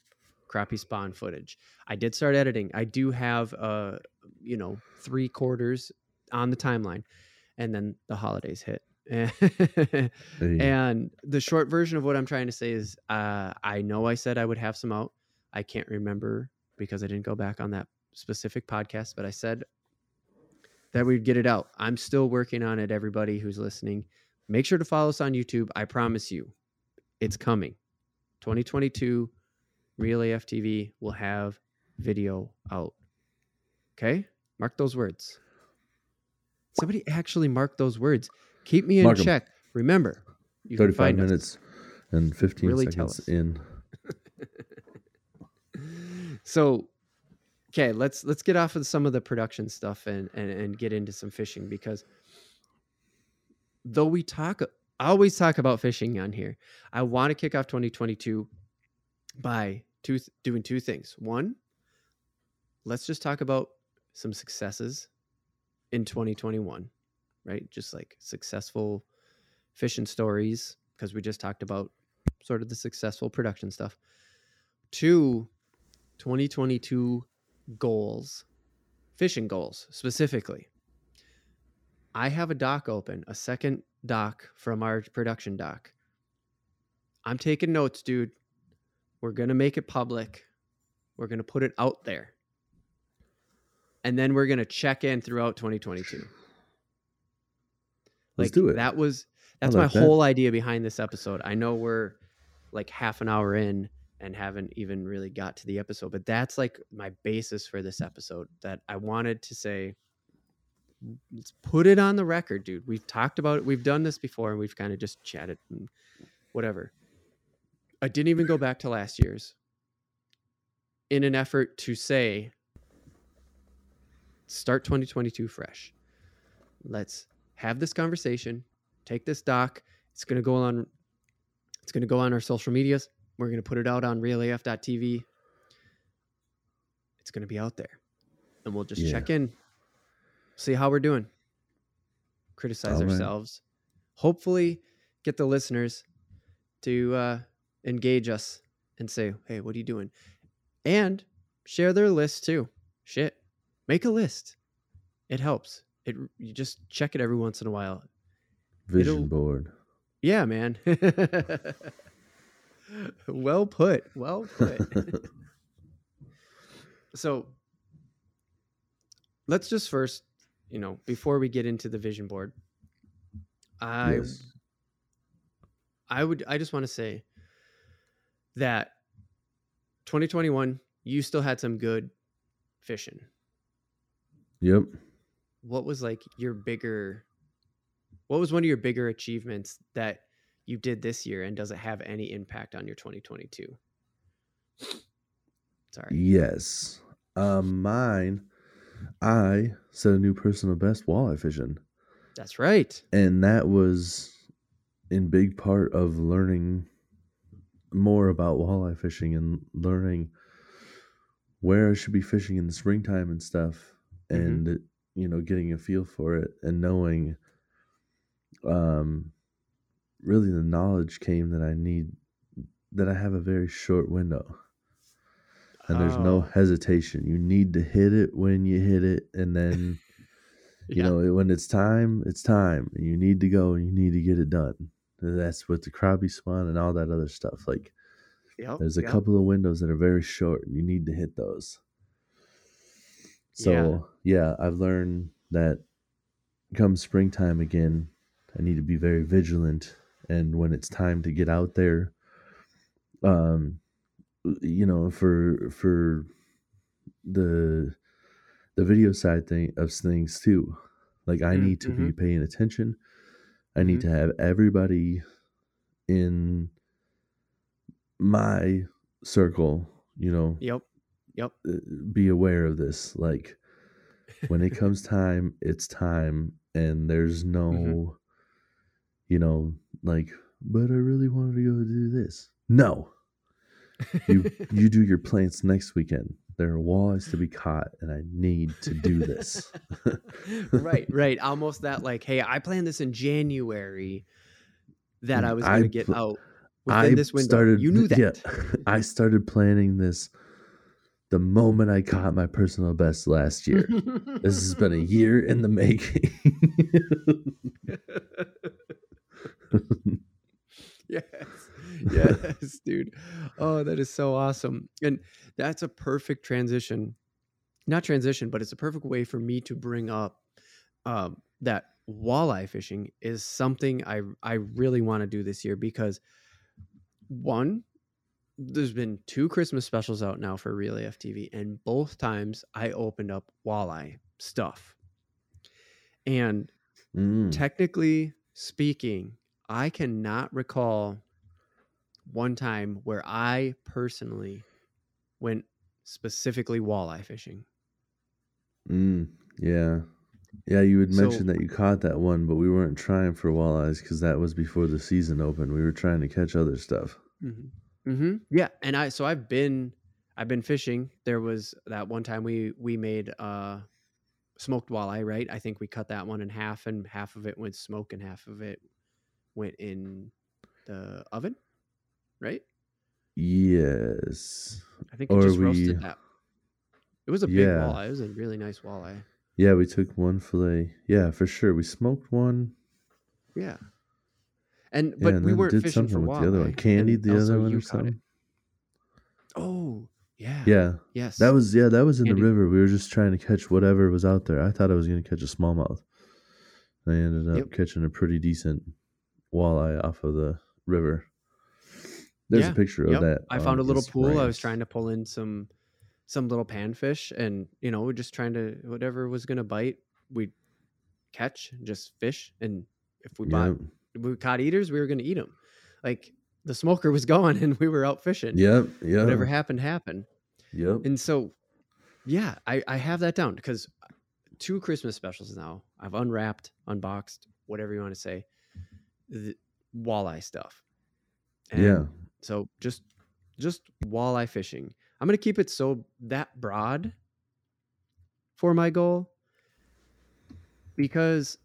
crappie spawn footage. I did start editing. I do have, uh, you know, three quarters on the timeline, and then the holidays hit. And the short version of what I'm trying to say is uh, I know I said I would have some out. I can't remember because I didn't go back on that specific podcast, but I said that we'd get it out. I'm still working on it, everybody who's listening. Make sure to follow us on YouTube. I promise you, it's coming. 2022 Real AF TV will have video out. Okay? Mark those words. Somebody actually mark those words. Keep me in Mark check. Remember, you can 35 find us. minutes and 15 Really seconds in. so okay let's let's get off of some of the production stuff and and, and get into some fishing because though we talk I always talk about fishing on here i want to kick off 2022 by two doing two things one let's just talk about some successes in 2021 right just like successful fishing stories because we just talked about sort of the successful production stuff two 2022 goals, fishing goals specifically. I have a doc open, a second doc from our production doc. I'm taking notes, dude. We're going to make it public. We're going to put it out there. And then we're going to check in throughout 2022. Let's do it. That was that's like my that. whole idea behind this episode. I know we're like half an hour in and haven't even really got to the episode, but that's like my basis for this episode that I wanted to say let's put it on the record, dude. We've talked about it. We've done this before and we've kind of just chatted and whatever. I didn't even go back to last year's in an effort to say start 2022 fresh. Let's have this conversation, take this doc. It's going to go on it's going to go on our social medias. We're going to put it out on realaf.tv. It's going to be out there. And we'll just Yeah. check in, see how we're doing. Criticize All right. ourselves. Hopefully get the listeners to uh, engage us and say, "Hey, what are you doing?" And share their list too. Shit. Make a list. It helps. It you just check it every once in a while. Vision It'll- board. Yeah, man. well put. Well put. so let's just first, you know, before we get into the vision board, I yes. I would I just want to say that 2021 you still had some good fishing. Yep. What was like your bigger what was one of your bigger achievements that you did this year and does it have any impact on your 2022? Sorry. Yes. Um, mine, I set a new personal best walleye fishing. That's right. And that was in big part of learning more about walleye fishing and learning where I should be fishing in the springtime and stuff. Mhm. And, you know, getting a feel for it and knowing um really the knowledge came that I need that I have a very short window. And there's no Oh, hesitation. You need to hit it when you hit it and then you yeah. know when it's time it's time and you need to go and you need to get it done that's with the crappie spawn and all that other stuff like Yep, there's a yep. couple of windows that are very short and you need to hit those so yeah, i've learned that come springtime again i need to be very vigilant and when it's time to get out there um you know for for the the video side thing of things too like i Mm, need to be paying attention i need Mhm. to have everybody in my circle you know Yep. Yep. uh, be aware of this like when it comes time it's time and there's no Mhm. you know like but i really wanted to go do this no you you do your plants next weekend there are walleyes to be caught and i need to do this right, right. Almost that like, hey, I planned this in January that I was going to get out within this window. started you knew that. yeah i started planning this the moment i caught my personal best last year. This has been a year in the making. Yes. Yes dude. Oh that is so awesome. And that's a perfect transition. Not transition but it's a perfect way for me to bring up um, that walleye fishing is something I I really want to do this year because one, there's been two Christmas specials out now for Real AF TV, and both times I opened up walleye stuff. And Mm. technically speaking, I cannot recall one time where I personally went specifically walleye fishing. Mm, yeah. Yeah, you had So- mentioned that you caught that one, but we weren't trying for walleyes because that was before the season opened. We were trying to catch other stuff. Mm-hmm. Mm-hmm. Yeah, and I so I've been I've been fishing. There was that one time we we made uh smoked walleye, right? I think we cut that one in half, and half of it went smoke, and half of it went in the oven, right? Yes. I think it Or just we- roasted that. It was a big Yeah. walleye. It was a really nice walleye. Yeah, we took one fillet. Yeah, for sure. We smoked one. Yeah. And Yeah, but and we weren't did fishing for something walleye. with the other one. Candied and the other one or something. Oh, yeah. Yeah. Yes. That was yeah, that was in the river. We were just trying to catch whatever was out there. I thought I was gonna catch a smallmouth. I ended up Yep. catching a pretty decent walleye off of the river. There's Yeah, a picture of Yep. that. I found a little pool. I was trying to pull in some some little panfish, and you know, we're just trying to whatever was gonna bite, we catch, just fish, and if we bought, Yep. if we caught eaters, we were gonna eat them. Like the smoker was gone, and we were out fishing. Yep. Yep. Whatever happened, happened. Yep. And so, yeah, I, I have that down because two Christmas specials now. I've unwrapped, unboxed, whatever you want to say, the walleye stuff. And Yeah. So just just walleye fishing. I'm gonna keep it so that broad for my goal because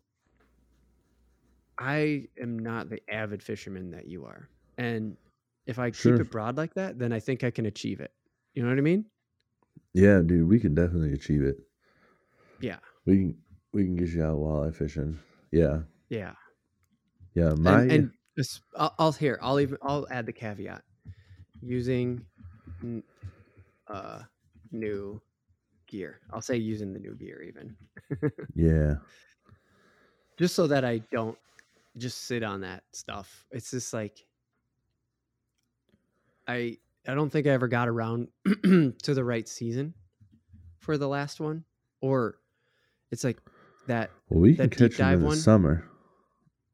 I am not the avid fisherman that you are. And if I Sure. keep it broad like that, then I think I can achieve it. You know what I mean? Yeah, dude, we can definitely achieve it. Yeah. We can we can get you out walleye fishing. Yeah. Yeah. Yeah. My and, and this- I'll, I'll here. I'll even I'll add the caveat using uh new gear. I'll say using the new gear even, yeah. just so that I don't just sit on that stuff. It's just like I I don't think I ever got around to the right season for the last one, or it's like that. Well, we can that catch them in the one? summer.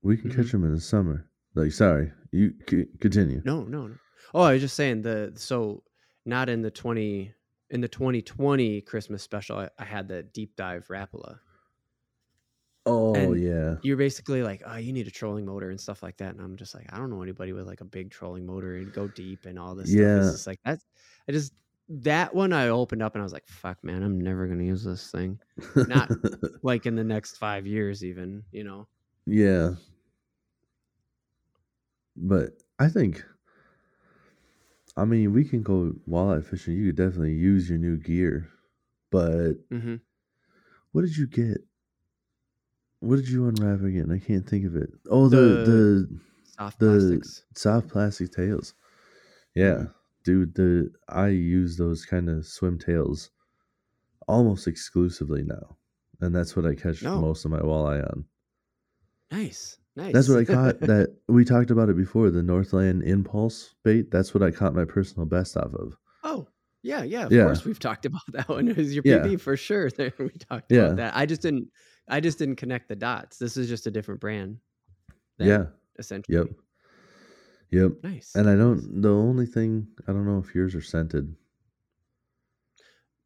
We can catch Mhm. them in the summer. Like, sorry, you c- continue. No, no, no. Oh, I was just saying the so not in the twenty in the twenty twenty Christmas special. I, I had the deep dive Rapala. Oh And yeah, You're basically like, oh, you need a trolling motor and stuff like that. And I'm just like, I don't know anybody with like a big trolling motor and go deep and all this stuff. Yeah. It's just like that's I just that one I opened up and I was like, fuck man, I'm never gonna use this thing. Not like in the next five years, even, you know. yeah. But I think, I mean, we can go walleye fishing. You could definitely use your new gear. But Mm-hmm. what did you get? What did you unwrap again? I can't think of it. Oh, the The- the Soft The- plastics. soft plastic tails. Yeah, dude. The I use those kind of swim tails almost exclusively now, and that's what I catch No. most of my walleye on. Nice. Nice. That's what I caught. that we talked about it before. The Northland Impulse bait. That's what I caught my personal best off of. Yeah, yeah. Of Yeah. course, we've talked about that one. It was your Yeah. PB for sure. There, we talked Yeah. about that. I just didn't. I just didn't connect the dots. This is just a different brand. then, yeah. essentially. Yep. Yep. Nice. And I don't. The only thing I don't know if yours are scented,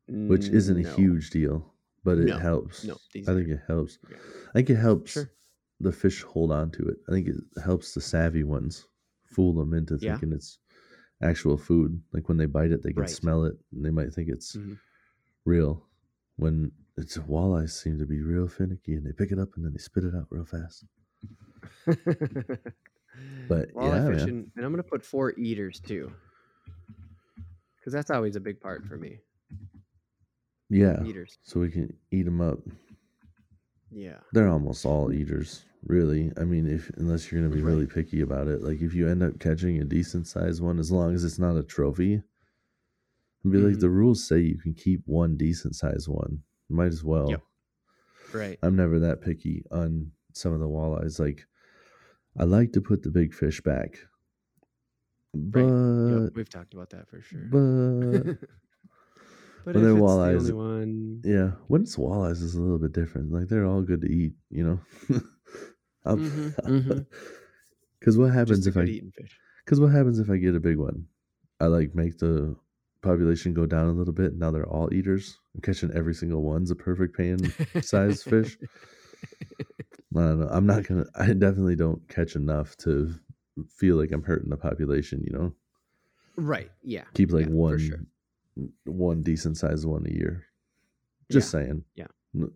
which isn't No. a huge deal, but it No, helps. No, I think it helps. Yeah. I think it helps Sure. the fish hold on to it. I think it helps the savvy ones fool them into Yeah. thinking it's actual food. Like when they bite it, they can Right. smell it and they might think it's Mhm. real. When it's walleyes seem to be real finicky and they pick it up and then they spit it out real fast. But, Walleye yeah, man. and I'm gonna put four eaters too, because that's always a big part for me. Yeah. Eaters. So we can eat them up. Yeah. They're almost all eaters, really. I mean, if unless you're gonna be really picky about it, like if you end up catching a decent sized one, as long as it's not a trophy, and be like Mhm. the rules say you can keep one decent sized one. Might as well. Yep. Right. I'm never that picky on some of the walleyes. Like, I like to put the big fish back, but Right. Yep, we've talked about that for sure. but But if they're it's walleyes. the only one, yeah, when it's walleyes, it's a little bit different. Like they're all good to eat, you know. Mhm, mhm. Because what happens if I. Because what happens if I get a big one? I like make the population go down a little bit. Now they're all eaters. I'm catching every single one's a perfect pan size fish. I don't know. I'm not gonna. I definitely don't catch enough to feel like I'm hurting the population. You know, Right. Yeah. keep like yeah, one, sure. one decent sized one a year. Just saying. yeah.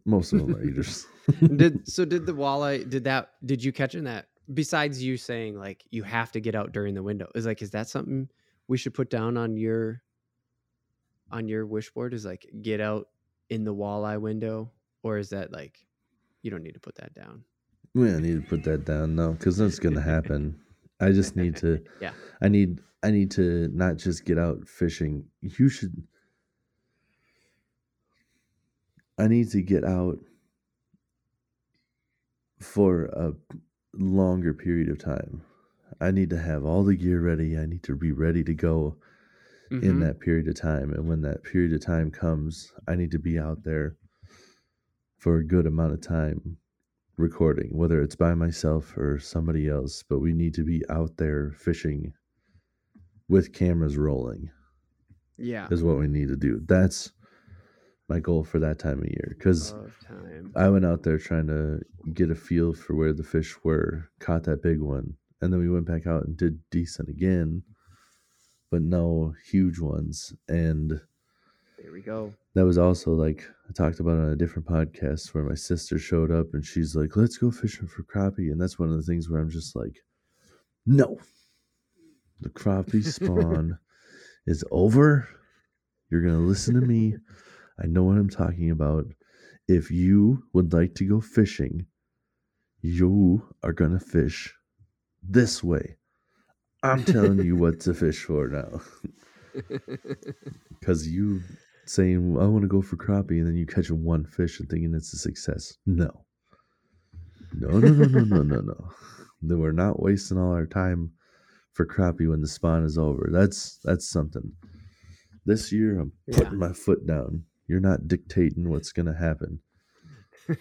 Most of them are eaters. did so did the walleye did that did you catch in that besides you saying like you have to get out during the window is like is that something we should put down on your on your wish board is like get out in the walleye window or is that like you don't need to put that down we don't need to put that down no, because that's gonna happen. I just need to. Yeah. I need. I need to not just get out fishing. You should. I need to get out for a longer period of time. I need to have all the gear ready. I need to be ready to go in Mhm. that period of time. And when that period of time comes, I need to be out there for a good amount of time recording, whether it's by myself or somebody else. But we need to be out there fishing with cameras rolling, yeah is what we need to do. That's my goal for that time of year. Because I went out there trying to get a feel for where the fish were, caught that big one, and then we went back out and did decent again, but no huge ones. And there we go that was also like I talked about on a different podcast where my sister showed up and she's like, "Let's go fishing for crappie," and that's one of the things where I'm just like, "No, the crappie spawn is over. You're gonna listen to me. I know what I'm talking about. If you would like to go fishing, you are gonna fish this way. I'm telling you what to fish for now." because you saying I want to go for crappie and then you catch one fish and thinking it's a success. No, no, no, no, no, no, no, no. Then we're not wasting all our time for crappie when the spawn is over. That's that's something. This year I'm putting Yeah. my foot down. You're not dictating what's gonna happen.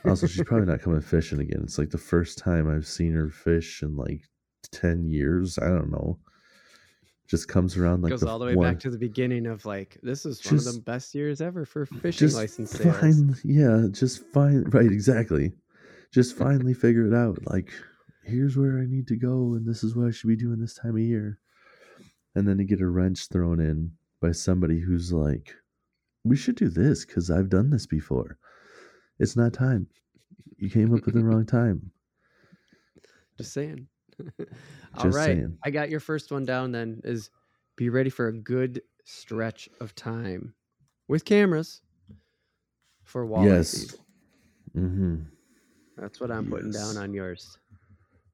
Also, she's probably not coming fishing again. It's like the first time I've seen her fish in like ten years. I don't know. Just comes around like goes the all the way one, back to the beginning of like this is one of the best years ever for fishing just license sales find, yeah, just find right exactly. Just finally figure it out. Like, here's where I need to go, and this is what I should be doing this time of year. And then to get a wrench thrown in by somebody who's like, "We should do this because I've done this before." It's not time. You came up with the wrong time. Just saying. All Just right. saying. I got your first one down then is be ready for a good stretch of time with cameras for walleye yes. Mm-hmm. That's what I'm putting down on yours.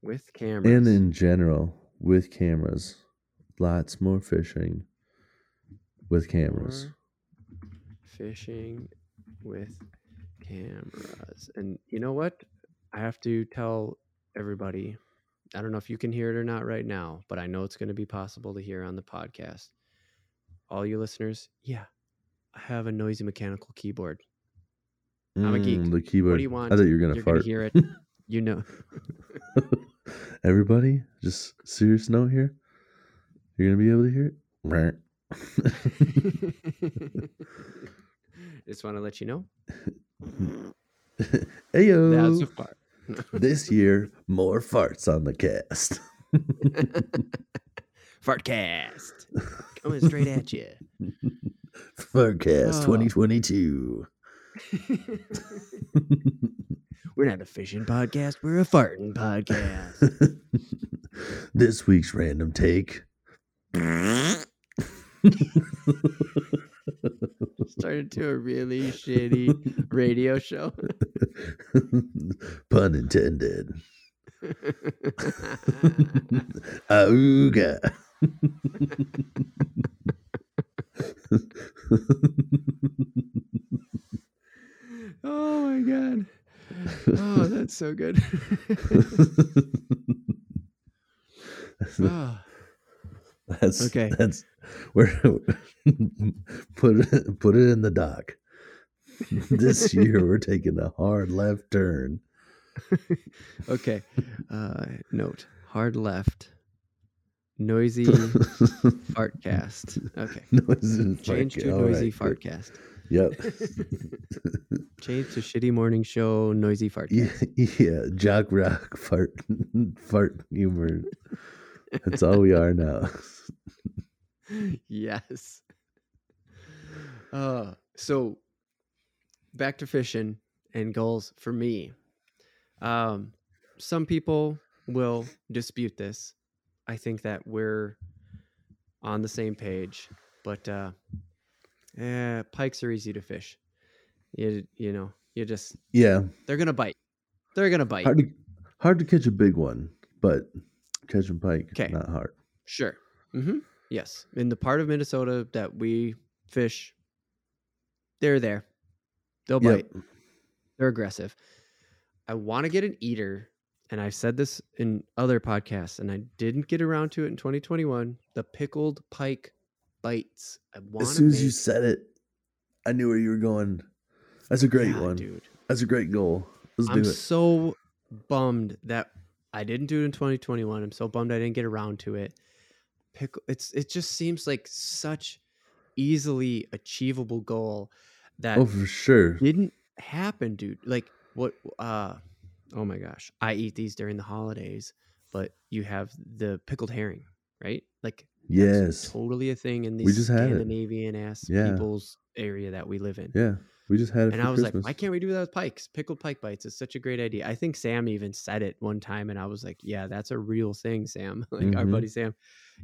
With cameras. And in general, with cameras, lots more fishing with cameras. More fishing with cameras. And you know what? I have to tell everybody. I don't know if you can hear it or not right now, but I know it's going to be possible to hear on the podcast. All you listeners, yeah, I have a noisy mechanical keyboard. I'm a geek. Mm, The keyboard. What do you want? I thought you were gonna fart. going to hear it. You know. Everybody, just serious note here. You're gonna be able to hear it. Right. Just want to let you know. Ayo. That's a fart. this year, more farts on the cast. Fartcast. Coming straight at you. Fartcast Oh. 2022. We're not a fishing podcast. We're a farting podcast. this week's random take. Started to a really shitty radio show. Pun intended. Auga. oh my god. oh, that's so good. Ah, that's Okay. That's where put it put it in the doc. this year we're taking a hard left turn. okay. Uh, note hard left. Noisy fartcast. Okay. Noise and Change fart. to noisy right, fartcast. Yep. Change to shitty morning show, noisy fartcast. yeah, yeah, jock rock fart fart humor. That's all we are now. yes. Uh, so back to fishing and goals for me. Um, some people will dispute this. I think that we're on the same page, but uh, eh, pikes are easy to fish. You you know you just Yeah, they're gonna bite. They're gonna bite. hard to hard to catch a big one, but catching pike 'Kay. not hard. Sure. Mm-hmm. Yes. In the part of Minnesota that we fish, they're there. They'll bite. Yep. They're aggressive. I want to get an eater, and I've said this in other podcasts, and I didn't get around to it in 2021. The pickled pike bites. I want As soon as you said it, I knew where you were going. That's a great one. dude. That's a great goal. Let's I'm do it. so bummed that I didn't do it in 2021. I'm so bummed I didn't get around to it. Pickle it's it just seems like such easily achievable goal that Oh, for sure. didn't happen, dude. Like what uh oh my gosh. I eat these during the holidays, but you have the pickled herring, right? Like Yes. totally a thing in We these just had it. Scandinavian ass Yeah. people's area that we live in. Yeah. We just had it And I was Christmas. like, why can't we do that with pikes? Pickled pike bites. It's such a great idea. I think Sam even said it one time, and I was like, yeah, that's a real thing, Sam. like our Mhm. buddy Sam.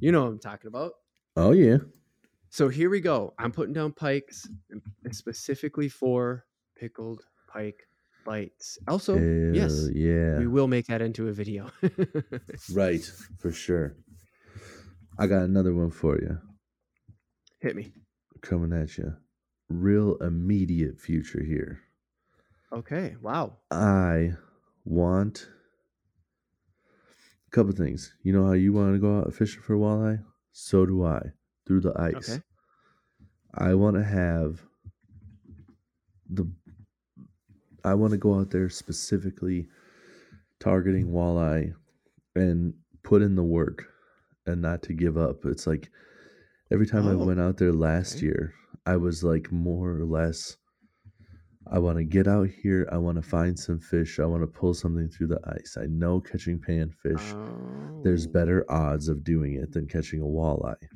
You know what I'm talking about. oh yeah. So here we go. I'm putting down pikes and specifically for pickled pike bites. Also, yes, yeah. we will make that into a video. Right, for sure. I got another one for you Hit me. coming at you. Real immediate future here. Okay. Wow. I want a couple things. You know how you want to go out fishing for walleye? So do I. Through the ice. Okay. I want to have the I want to go out there specifically targeting walleye and put in the work and not to give up. It's like every time I Oh, went out there last okay. year, I was like more or less I want to get out here, I want to find some fish, I want to pull something through the ice. I know catching panfish there's Oh. better odds of doing it than catching a walleye.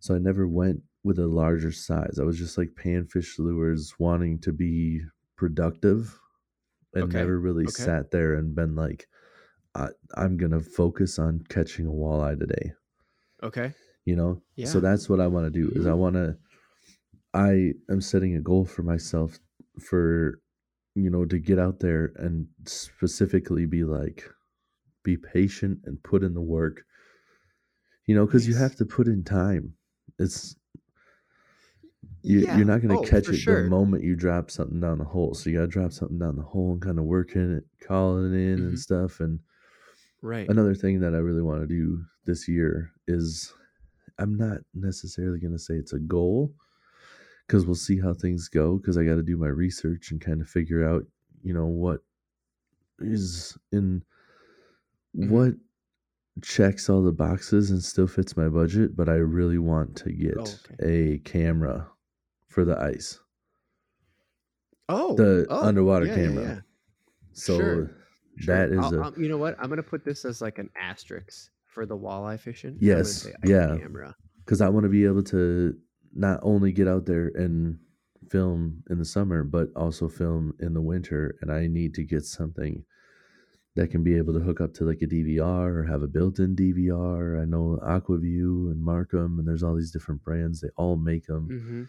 So I never went with a larger size. I was just like panfish lures wanting to be productive and Okay, never really okay. sat there and been like, I, I'm going to focus on catching a walleye today, Okay. you know? Yeah. So that's what I want to do is I Mhm. want to, I am setting a goal for myself for, you know, to get out there and specifically be like, be patient and put in the work you know because you have to put in time it's you, Yeah. you're not going to Oh, catch it sure. the moment you drop something down the hole so you got to drop something down the hole and kind of working it calling it in Mhm. and stuff and Right. another thing that i really want to do this year is i'm not necessarily going to say it's a goal because we'll see how things go because i got to do my research and kind of figure out you know what is in Mhm. what checks all the boxes and still fits my budget but i really want to get Oh, okay. a camera for the ice Oh. the oh, underwater yeah, yeah, camera yeah. so Sure, that is a I'll- you know what? I'm gonna put this as like an asterisk for the walleye fishing. Yes, yeah. Camera. because I want to be able to not only get out there and film in the summer, but also film in the winter. And I need to get something that can be able to hook up to like a DVR or have a built-in DVR. I know Aqua-Vu and MarCum, and there's all these different brands. They all make them. hmm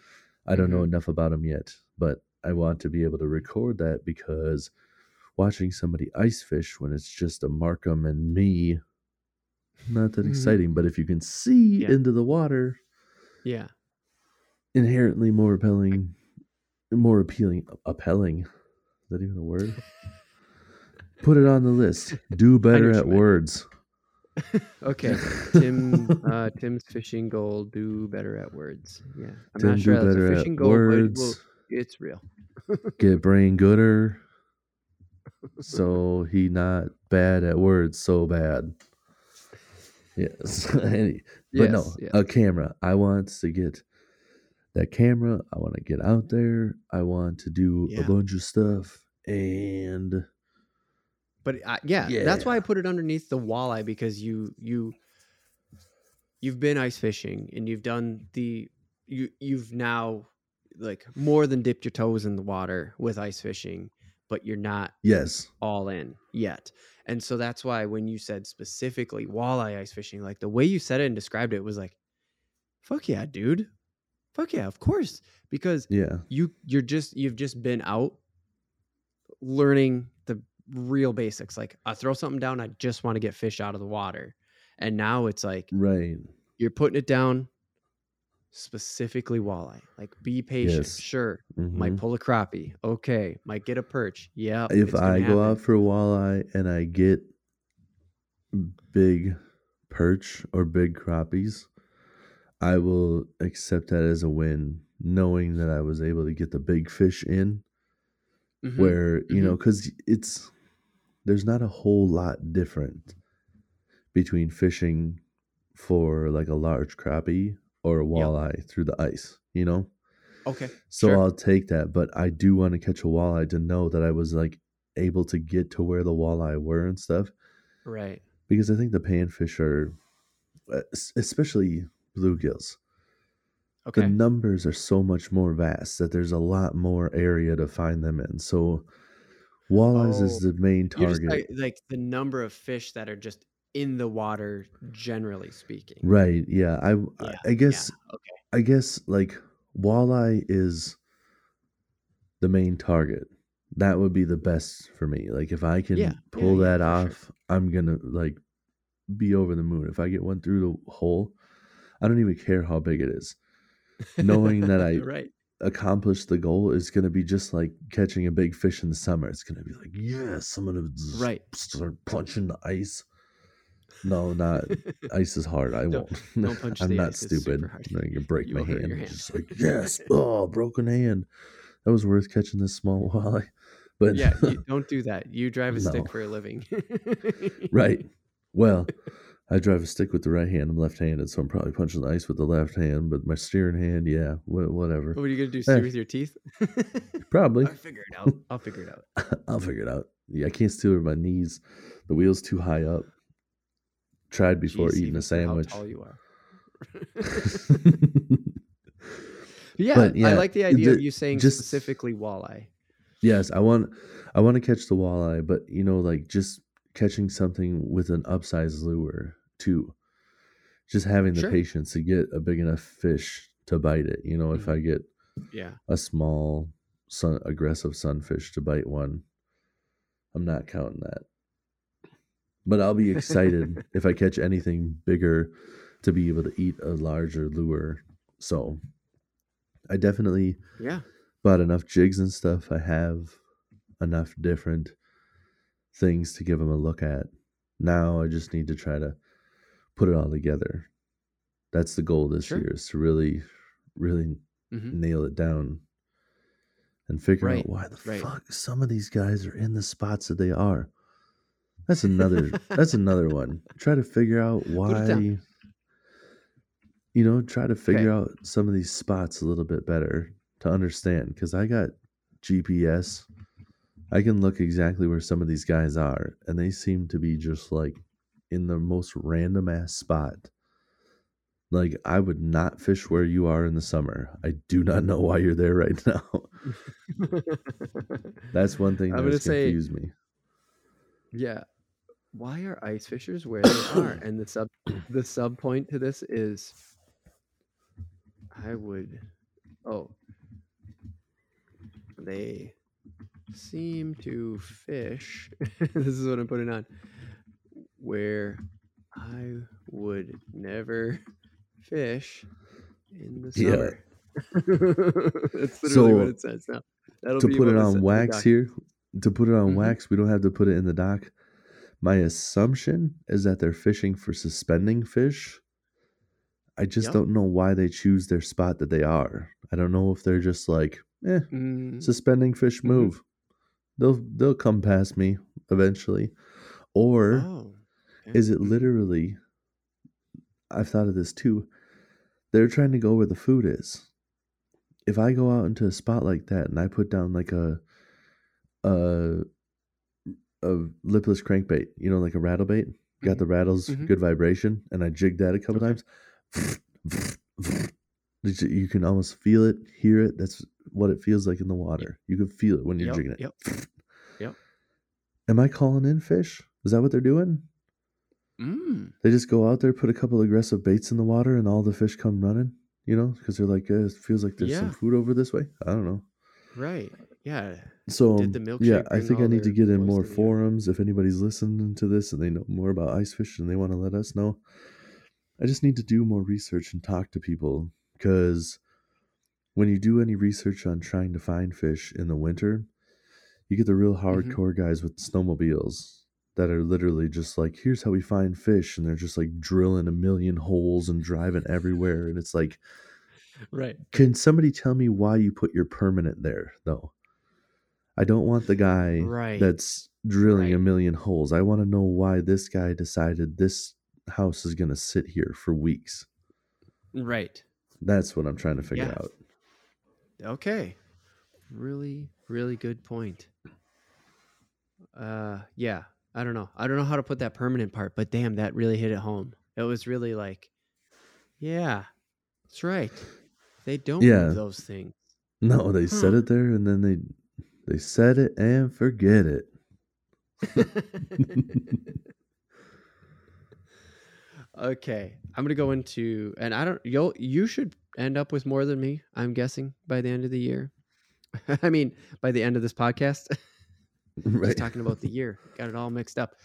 I don't know Mhm. enough about them yet, but I want to be able to record that because watching somebody ice fish when it's just a MarCum and me, not that Mhm. exciting. But if you can see Yeah. into the water, Yeah. Inherently more repelling, more appealing. Appealing. Is that even a word? Put it on the list. Do better at words. Okay, Tim. Uh, Tim's fishing goal. Do better at words. Yeah, I'm Tim not sure do that's a at fishing goal, words. well, it's real. Get brain gooder. So he not bad at words. So bad. Yes. But no, Yes, yes. a camera. I want to get that camera. I want to get out there. I want to do a bunch of stuff. And But I, yeah, that's why I put it underneath the walleye because you you you've been ice fishing and you've done the you you've now like more than dipped your toes in the water with ice fishing, but you're not yes, all in yet. And so that's why when you said specifically walleye ice fishing, like the way you said it and described it was like, fuck yeah, dude. Fuck yeah, of course. Because yeah, you you're just you've just been out learning the real basics. Like I throw something down, I just want to get fish out of the water. And now it's like right. you're putting it down specifically walleye. Like be patient. Yes. Sure. Might mhm. pull a crappie. Okay. Might get a perch. Yeah. if I go out for a walleye and I get big perch or big crappies, I will accept that as a win, knowing that I was able to get the big fish in. Mm-hmm. Where you know, because it's there's not a whole lot different between fishing for like a large crappie or a walleye through the ice. You know, Okay. so Sure. I'll take that, but I do want to catch a walleye to know that I was like able to get to where the walleye were and stuff Right. because I think the panfish are, uh, especially bluegills. Okay. The numbers are so much more vast that there's a lot more area to find them in. So walleyes is Oh, the main target, like, like the number of fish that are just in the water, generally speaking. right? Yeah, I, I- Yeah, I guess Yeah. Okay. I guess like walleye is the main target. That would be the best for me. Like if I can Yeah, pull that for sure. off, I'm gonna like be over the moon. If I get one through the hole, I don't even care how big it is. Knowing that I right. accomplished the goal is gonna be just like catching a big fish in the summer. It's gonna be like, yes, I'm gonna Right. start punching the ice. No, not ice is hard. I Don't- won't. don't punch I'm not ice, stupid. I can break You my hand. hand. Just like yes, oh, broken hand. That was worth catching this small walleye. But yeah. You, don't do that. You drive a No. stick for a living. right. Well, I drive a stick with the right hand. I'm left-handed, so I'm probably punching the ice with the left hand. But my steering hand, yeah, wha- whatever. What are you gonna do? Steer Eh. with your teeth? Probably. I'll figure it out. I'll figure it out. I'll figure it out. Yeah, I can't steer with my knees. The wheel's too high up. Tried before Jeez, eating even a for how sandwich. tall you are. yeah, But, I like the idea of you saying just- specifically walleye. Yes, I want I want to catch the walleye, but you know, like just catching something with an upsized lure too. Just having the Sure. patience to get a big enough fish to bite it. You know, if Mhm. I get Yeah. a small sun aggressive sunfish to bite one, I'm not counting that. But I'll be excited if I catch anything bigger to be able to eat a larger lure. So I definitely Yeah. bought enough jigs and stuff. I have enough different things to give them a look at. Now I just need to try to put it all together. That's the goal this Sure. year is to really, really hmm nail it down and figure Right, out why the right. fuck some of these guys are in the spots that they are. That's another that's another one. Try to figure out why you know, try to figure Okay. out some of these spots a little bit better to understand cuz I got GPS. I can look exactly where some of these guys are and they seem to be just like in the most random ass spot. Like I would not fish where you are in the summer. I do not know why you're there right now. That's one thing I'm that's gonna say- confused me. Yeah. Why are ice fishers where they are? And the sub the sub point to this is I would oh they seem to fish this is what I'm putting on where I would never fish in the Yeah. summer. That's literally what So, it says now. That'll to put it on said in the wax here, to put it on Mhm. wax. We don't have to put it in the doc. My assumption is that they're fishing for suspending fish. I just Yep. don't know why they choose their spot that they are. I don't know if they're just like, eh, Mm, suspending fish Mhm. move. They'll they'll come past me eventually. Or oh. Is it Mhm. literally I've thought of this too. They're trying to go where the food is. If I go out into a spot like that and I put down like a a a lipless crankbait, you know, like a rattle bait, got Mhm. the rattles, Mhm. good vibration, and I jig that a couple Okay. times. You you can almost feel it, hear it. That's what it feels like in the water. You can feel it when you're Yep, jigging it. yep, yep. Am I calling in fish? Is that what they're doing? Mm, They just go out there, put a couple aggressive baits in the water, and all the fish come running. You know, because they're like, eh, it feels like there's some food over this way. I don't know. right. Yeah. So Did um, yeah, I think I need to get in more to the yard? forums. If anybody's listening to this and they know more about ice fish and they want to let us know, I just need to do more research and talk to people because when you do any research on trying to find fish in the winter, you get the real Mm-hmm. hardcore guys with snowmobiles that are literally just like, here's how we find fish. And they're just like drilling a million holes and driving everywhere. And it's like, Right. can somebody tell me why you put your permanent there, though? I don't want the guy Right. that's drilling a million holes. I want to know why this guy decided this house is going to sit here for weeks. Right. That's what I'm trying to figure Yeah. out. Okay. Really, really good point. Uh yeah. I don't know. I don't know how to put that permanent part, but damn, that really hit it home. It was really like, yeah, that's right. They don't Yeah. move those things. No, they hmm. set Huh. it there and then they they set it and forget it. okay. I'm gonna go into and I don't you'll you should end up with more than me, I'm guessing, by the end of the year. I mean, by the end of this podcast. Right. talking about the year. Got it all mixed up.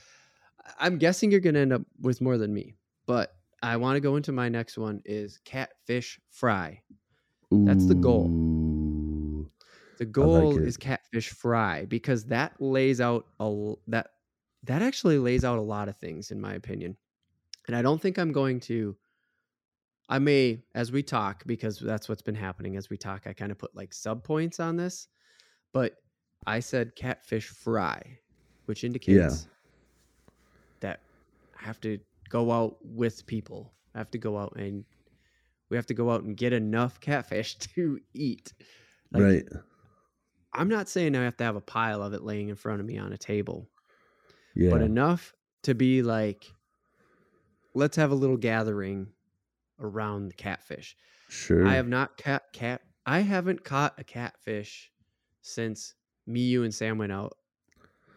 I- I'm guessing you're going to end up with more than me, but I want to go into my next one is catfish fry. That's the goal. The goal is catfish fry because that lays out a that that actually lays out a lot of things in my opinion. And I don't think I'm going to I may as we talk because that's what's been happening as we talk I kind of put like sub points on this. But I said catfish fry, which indicates that I have to go out with people. I have to go out and we have to go out and get enough catfish to eat. Like, right. I'm not saying I have to have a pile of it laying in front of me on a table, Yeah. but enough to be like, let's have a little gathering around the catfish. sure. I have not cat cat. I haven't caught a catfish since me, you, and Sam went out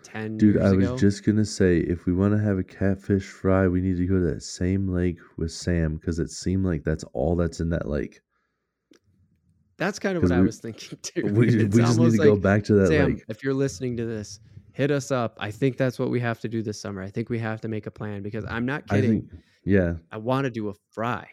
ten Dude, I was ago. just gonna say if we want to have a catfish fry, we need to go to that same lake with Sam because it seemed like that's all that's in that lake. That's kind of what I was thinking too. We, we just need to go back to that Sam, lake. if you're listening to this, hit us up. I think that's what we have to do this summer. I think we have to make a plan because I'm not kidding. think, yeah. I want to do a fry.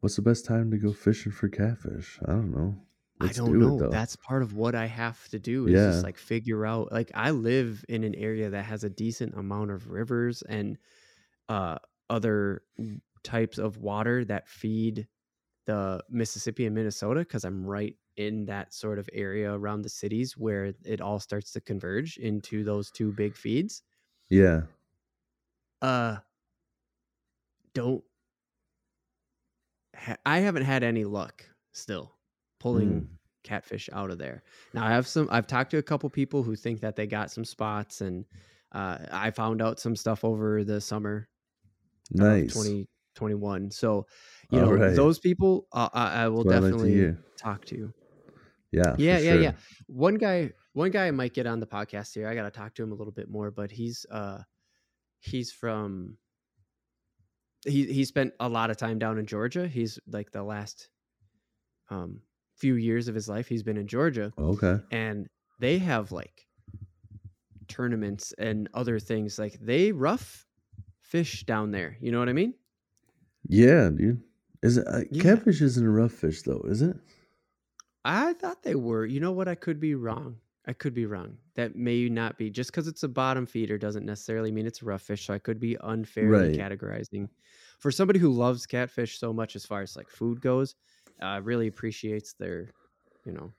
What's the best time to go fishing for catfish? I don't know. Let's I don't do know. It. That's part of what I have to do is Yeah. just like figure out. Like I live in an area that has a decent amount of rivers and uh, other types of water that feed the Mississippi and Minnesota because I'm right in that sort of area around the cities where it all starts to converge into those two big feeds. yeah. Uh, don't. Ha- I haven't had any luck still pulling Mm. catfish out of there. Now I have some. I've talked to a couple people who think that they got some spots, and uh, I found out some stuff over the summer Nice. 2021. So, you know, Alright. those people, uh, I, I will That's what I like to definitely talk to. Yeah. Yeah, yeah, sure. yeah. One guy, one guy might get on the podcast here. I got to talk to him a little bit more, but he's uh he's from he he spent a lot of time down in Georgia. He's like the last um few years of his life he's been in Georgia Okay. and they have like tournaments and other things like they rough fish down there. You know what I mean? Yeah, dude. Is it uh, Yeah. catfish isn't a rough fish though, is it? I thought they were. You know what? I could be wrong. I could be wrong. That may not be just because it's a bottom feeder doesn't necessarily mean it's a rough fish. So I could be unfairly Right. categorizing. For somebody who loves catfish so much as far as like food goes, uh, really appreciates their, you know,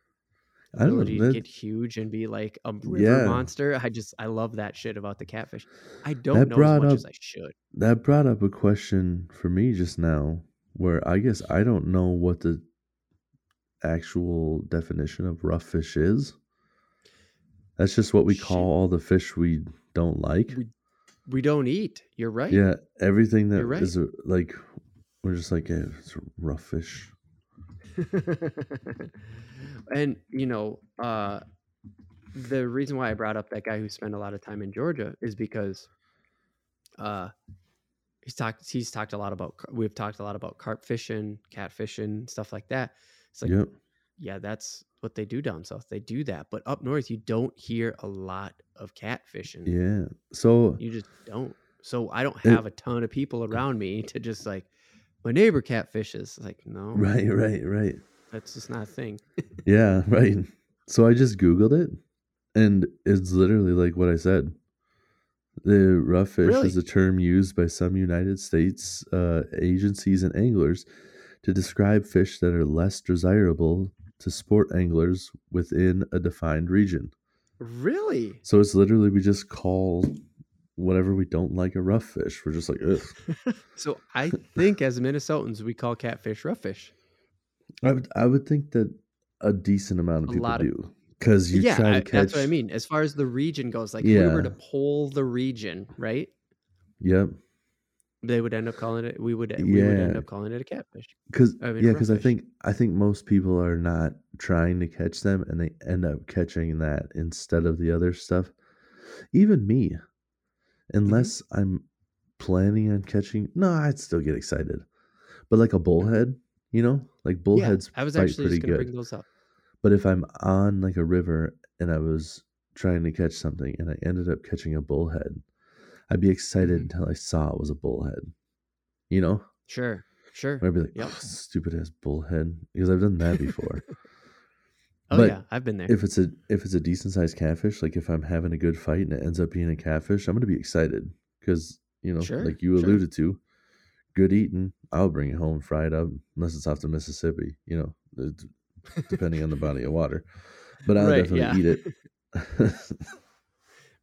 I don't ability know. to get huge and be like a river Yeah. monster. I just I love that shit about the catfish. I don't That know as much up- as I should. that brought up a question for me just now where I guess I don't know what the actual definition of rough fish is. That's just what we Shit. call all the fish we don't like. We we don't eat. You're right. Yeah, everything that right. is a, like we're just like yeah, it's a rough fish. and you know, uh, the reason why I brought up that guy who spent a lot of time in Georgia is because uh, he's talked he's talked a lot about we've talked a lot about carp fishing, cat fishing, stuff like that. It's like yep. yeah, that's what they do down south. They do that, but up north you don't hear a lot of cat fishing. Yeah. So You just don't. So I don't It- have a ton of people around me to just like my neighbor catfishes. Like no, right, right, right. that's just not a thing. Yeah, right. So I just Googled it and it's literally like what I said. The rough fish Really? is a term used by some United States uh, agencies and anglers to describe fish that are less desirable to sport anglers within a defined region. Really? So it's literally we just call whatever we don't like a rough fish. We're just like, ugh. So I think as Minnesotans we call catfish rough fish. I would I would think that a decent amount of A people lot of- do because you yeah, try to I- catch. that's what I mean. As far as the region goes, like if we were to poll the region, right? Yep. They would end up calling it. We would. Yeah. We would end up calling it a catfish. Because I mean, yeah, because I think I think most people are not trying to catch them, and they end up catching that instead of the other stuff. Even me, Mm-hmm. unless I'm planning on catching, no, I'd still get excited. But like a bullhead, you know, like bullheads yeah, I was actually pretty just gonna good. bring those up. But if I'm on like a river and I was trying to catch something and I ended up catching a bullhead, I'd be excited Mhm. until I saw it was a bullhead. You know, Sure, sure. I'd be like, Yep. "Oh, stupid ass bullhead, because I've done that before. Oh but yeah, I've been there. if it's a if it's a decent sized catfish, like if I'm having a good fight and it ends up being a catfish, I'm gonna be excited because you know, Sure, like you sure. alluded to, good eating. I'll bring it home fried up, unless it's off the Mississippi. You know, depending on the body of water. But I'll Right, definitely yeah. eat it.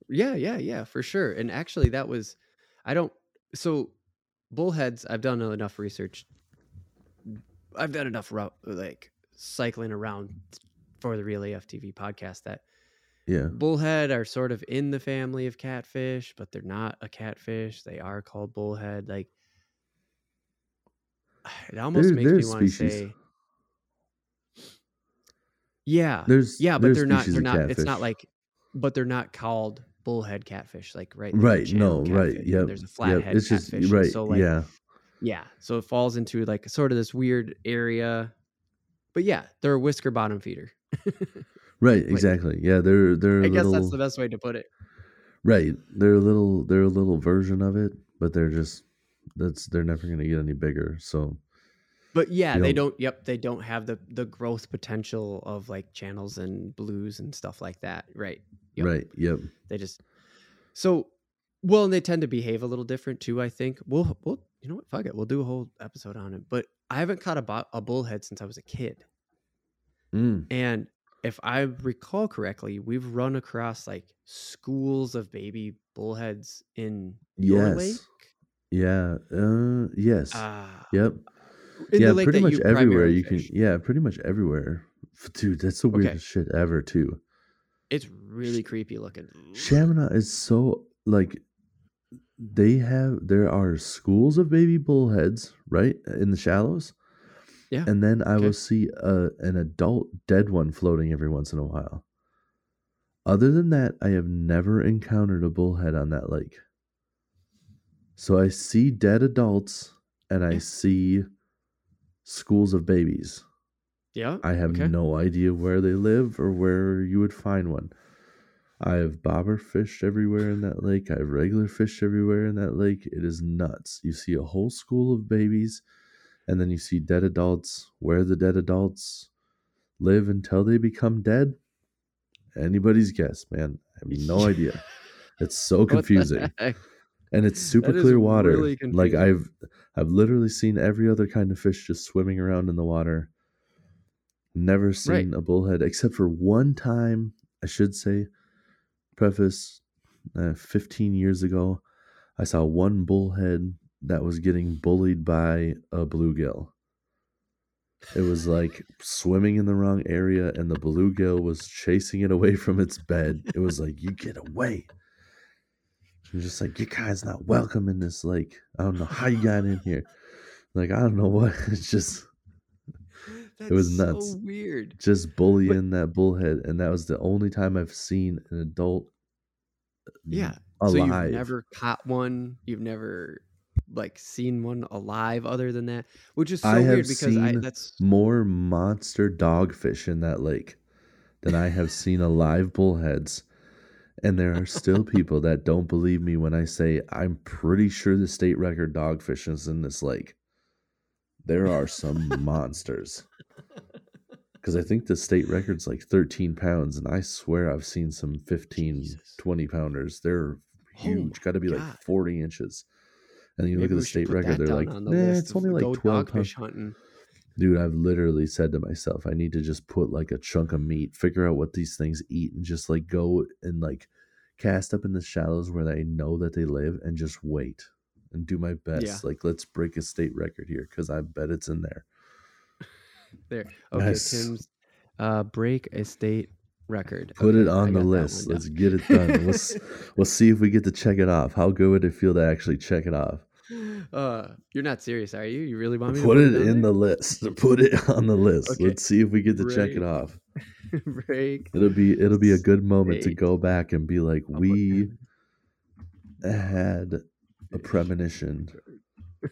Yeah, yeah, yeah, for sure. And actually, that was, I don't, so bullheads, I've done enough research. I've done enough, like, cycling around for the Real AF TV podcast that yeah, bullhead are sort of in the family of catfish, but they're not a catfish. They are called bullhead. Like, it almost makes me want to say, yeah, there's yeah, but there's they're not. They're not. It's not like, but they're not called bullhead catfish. Like right, right. No, right. catfish, Yep. There's a yep. flathead It's just catfish. right. So like, yeah. yeah. So it falls into like sort of this weird area. But yeah, they're a whisker bottom feeder. Right. Exactly. Yeah. They're they're I guess little that's the best way to put it. right. They're a little they're a little version of it, but they're just that's they're never gonna get any bigger. So But yeah, You they know- don't. Yep, they don't have the the growth potential of like channels and blues and stuff like that. Right. Yep. right. Yep. They just so well, and they tend to behave a little different too. I think we'll we'll you know what? Fuck it, we'll do a whole episode on it. But I haven't caught a bo- a bullhead since I was a kid, Mm. and if I recall correctly, we've run across like schools of baby bullheads in your Yes. lake. Yeah. Uh. Yes. Ah, yep. in yeah. pretty much you everywhere you can. fish. Yeah. Pretty much everywhere. Dude, that's the Okay. weirdest shit ever too. It's really creepy looking. Chaminade is so like they have there are schools of baby bullheads right in the shallows Yeah. and then i Okay. will see a, an adult dead one floating every once in a while other than that i have never encountered a bullhead on that lake so i see dead adults and i Yeah. see schools of babies Yeah. I have Okay. no idea where they live or where you would find one. I have bobber fished everywhere in that lake. I have regular fish everywhere in that lake. It is nuts. You see a whole school of babies, and then you see dead adults. Where the dead adults live until they become dead, anybody's guess, man. I have no idea. It's so confusing. and it's super That clear water. really like. I've I've literally seen every other kind of fish just swimming around in the water. Never Right. seen a bullhead except for one time. I should say, preface, uh, fifteen years ago, I saw one bullhead that was getting bullied by a bluegill. It was like swimming in the wrong area, and the bluegill was chasing it away from its bed. It was like, "You get away!" I'm just like, "You guys not welcome in this lake." I don't know how you got in here. Like, I don't know what. It's just, That's was nuts. so weird. just bullying that bullhead, and that was the only time I've seen an adult. Yeah. alive. So you've never caught one. You've never like seen one alive other than that, which is so I weird because I seen that's more monster dogfish in that lake than I have seen alive bullheads. And there are still people that don't believe me when I say I'm pretty sure the state record dogfish is in this lake. There are some monsters. Because I think the state record's like 13 pounds, and I swear I've seen some 15, Jesus. 20 pounders. They're Oh huge, got to be my like 40 inches. And you look at the state record, they're like, the nah, it's only like 12 pounds. hunting. Dude, I've literally said to myself, I need to just put like a chunk of meat, figure out what these things eat, and just like go and like cast up in the shallows where I know that they live and just wait and do my best. Yeah. Like, let's break a state record here because I bet it's in there. There. Okay, Yes. Tim's uh break a state record. Put Okay, it I on the list. Let's get it done. we'll, s- we'll see if we get to check it off. How good would it feel to actually check it off? Uh you're not serious, are you? You really want me to Put it on in the list. Put it on the list. Okay. Let's see if we get to check it off. break. It'll be it'll be a good moment to go back and be like, we had a premonition.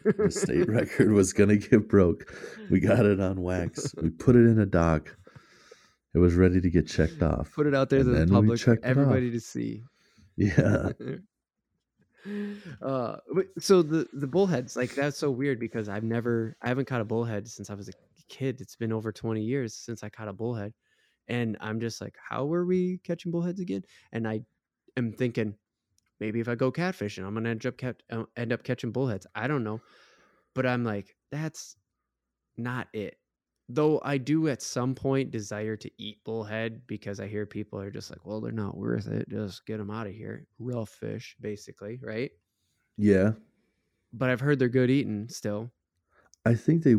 The state record was gonna get broke. We got it on wax. We put it in a doc. It was ready to get checked off. Put it out there And to the public for checked off. everybody to see. Yeah. uh so the the bullheads like that's so weird because i've never i haven't caught a bullhead since i was a kid it's been over 20 years since i caught a bullhead and i'm just like how were we catching bullheads again and i am thinking maybe if i go catfishing i'm gonna end up cat, uh, end up catching bullheads i don't know but i'm like that's not it though i do at some point desire to eat bullhead because i hear people are just like well they're not worth it just get them out of here rough fish basically right Yeah. but i've heard they're good eating still I think they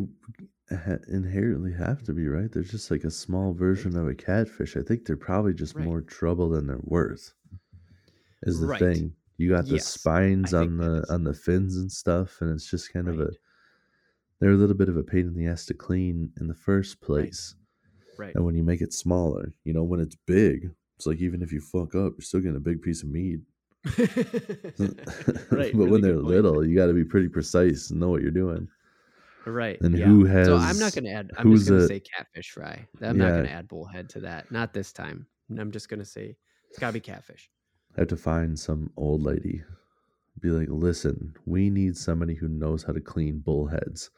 inherently have to be, right? They're just like a small version of a catfish. I think they're probably just Right. more trouble than they're worth. Is the Right. thing. You got the Yes, spines on the on the fins and stuff and it's just kind of a Right. They're a little bit of a pain in the ass to clean in the first place. right And when you make it smaller, you know, when it's big, it's like even if you fuck up, you're still getting a big piece of meat. right but really when they're little, you got to be pretty precise and know what you're doing. right and yeah. who has? so i'm not gonna add i'm just gonna say catfish fry i'm not gonna add bullhead to that not this time i'm just gonna say it's gotta be catfish I have to find some old lady, be like, listen, we need somebody who knows how to clean bullheads.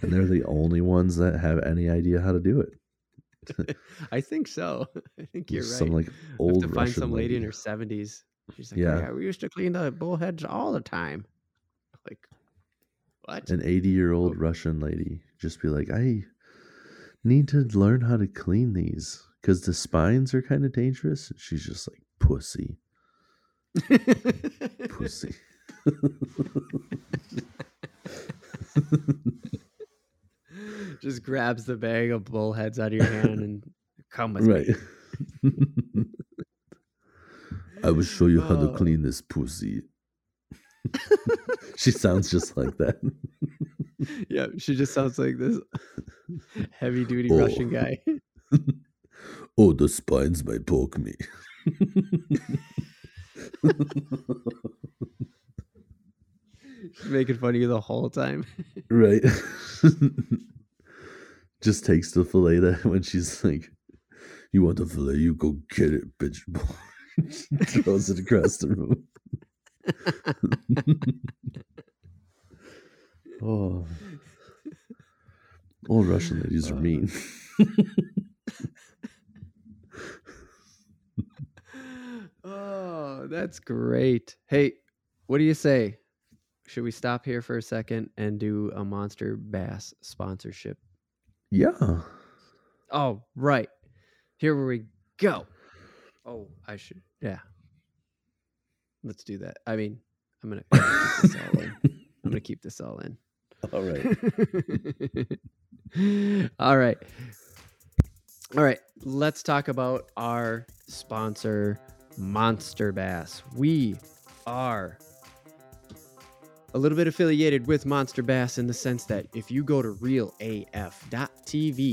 And they're the only ones that have any idea how to do it. i think so i think you're right Some like We have old to find Russian some lady, in her 70s she's like Yeah. yeah. we used to clean the bullheads all the time like what An 80 year old Oh. Russian lady. Just be like, I need to learn how to clean these because the spines are kind of dangerous. And she's just like, pussy, pussy. Just grabs the bag of bullheads out of your hand and come with right. me. I will show you how to Oh. clean this pussy. she sounds just like that. yeah, she just sounds like this heavy duty Oh. Russian guy. oh, the spines might poke me. She's making fun of you the whole time. right. Just takes the fillet that when she's like, You want the fillet? You go get it, bitch. Boy. Throws it across the room. oh. Old Russian ladies are Uh, mean. That's great. Hey, what do you say? Should we stop here for a second and do a Monster Bass sponsorship? Yeah. Oh, right. Here we go. Oh, I should. Yeah. Let's do that. I mean, I'm gonna keep this all in. I'm gonna keep this all in. All right. all right. All right. Let's talk about our sponsor, Monster Bass. We are a little bit affiliated with Monster Bass in the sense that if you go to realaf.tv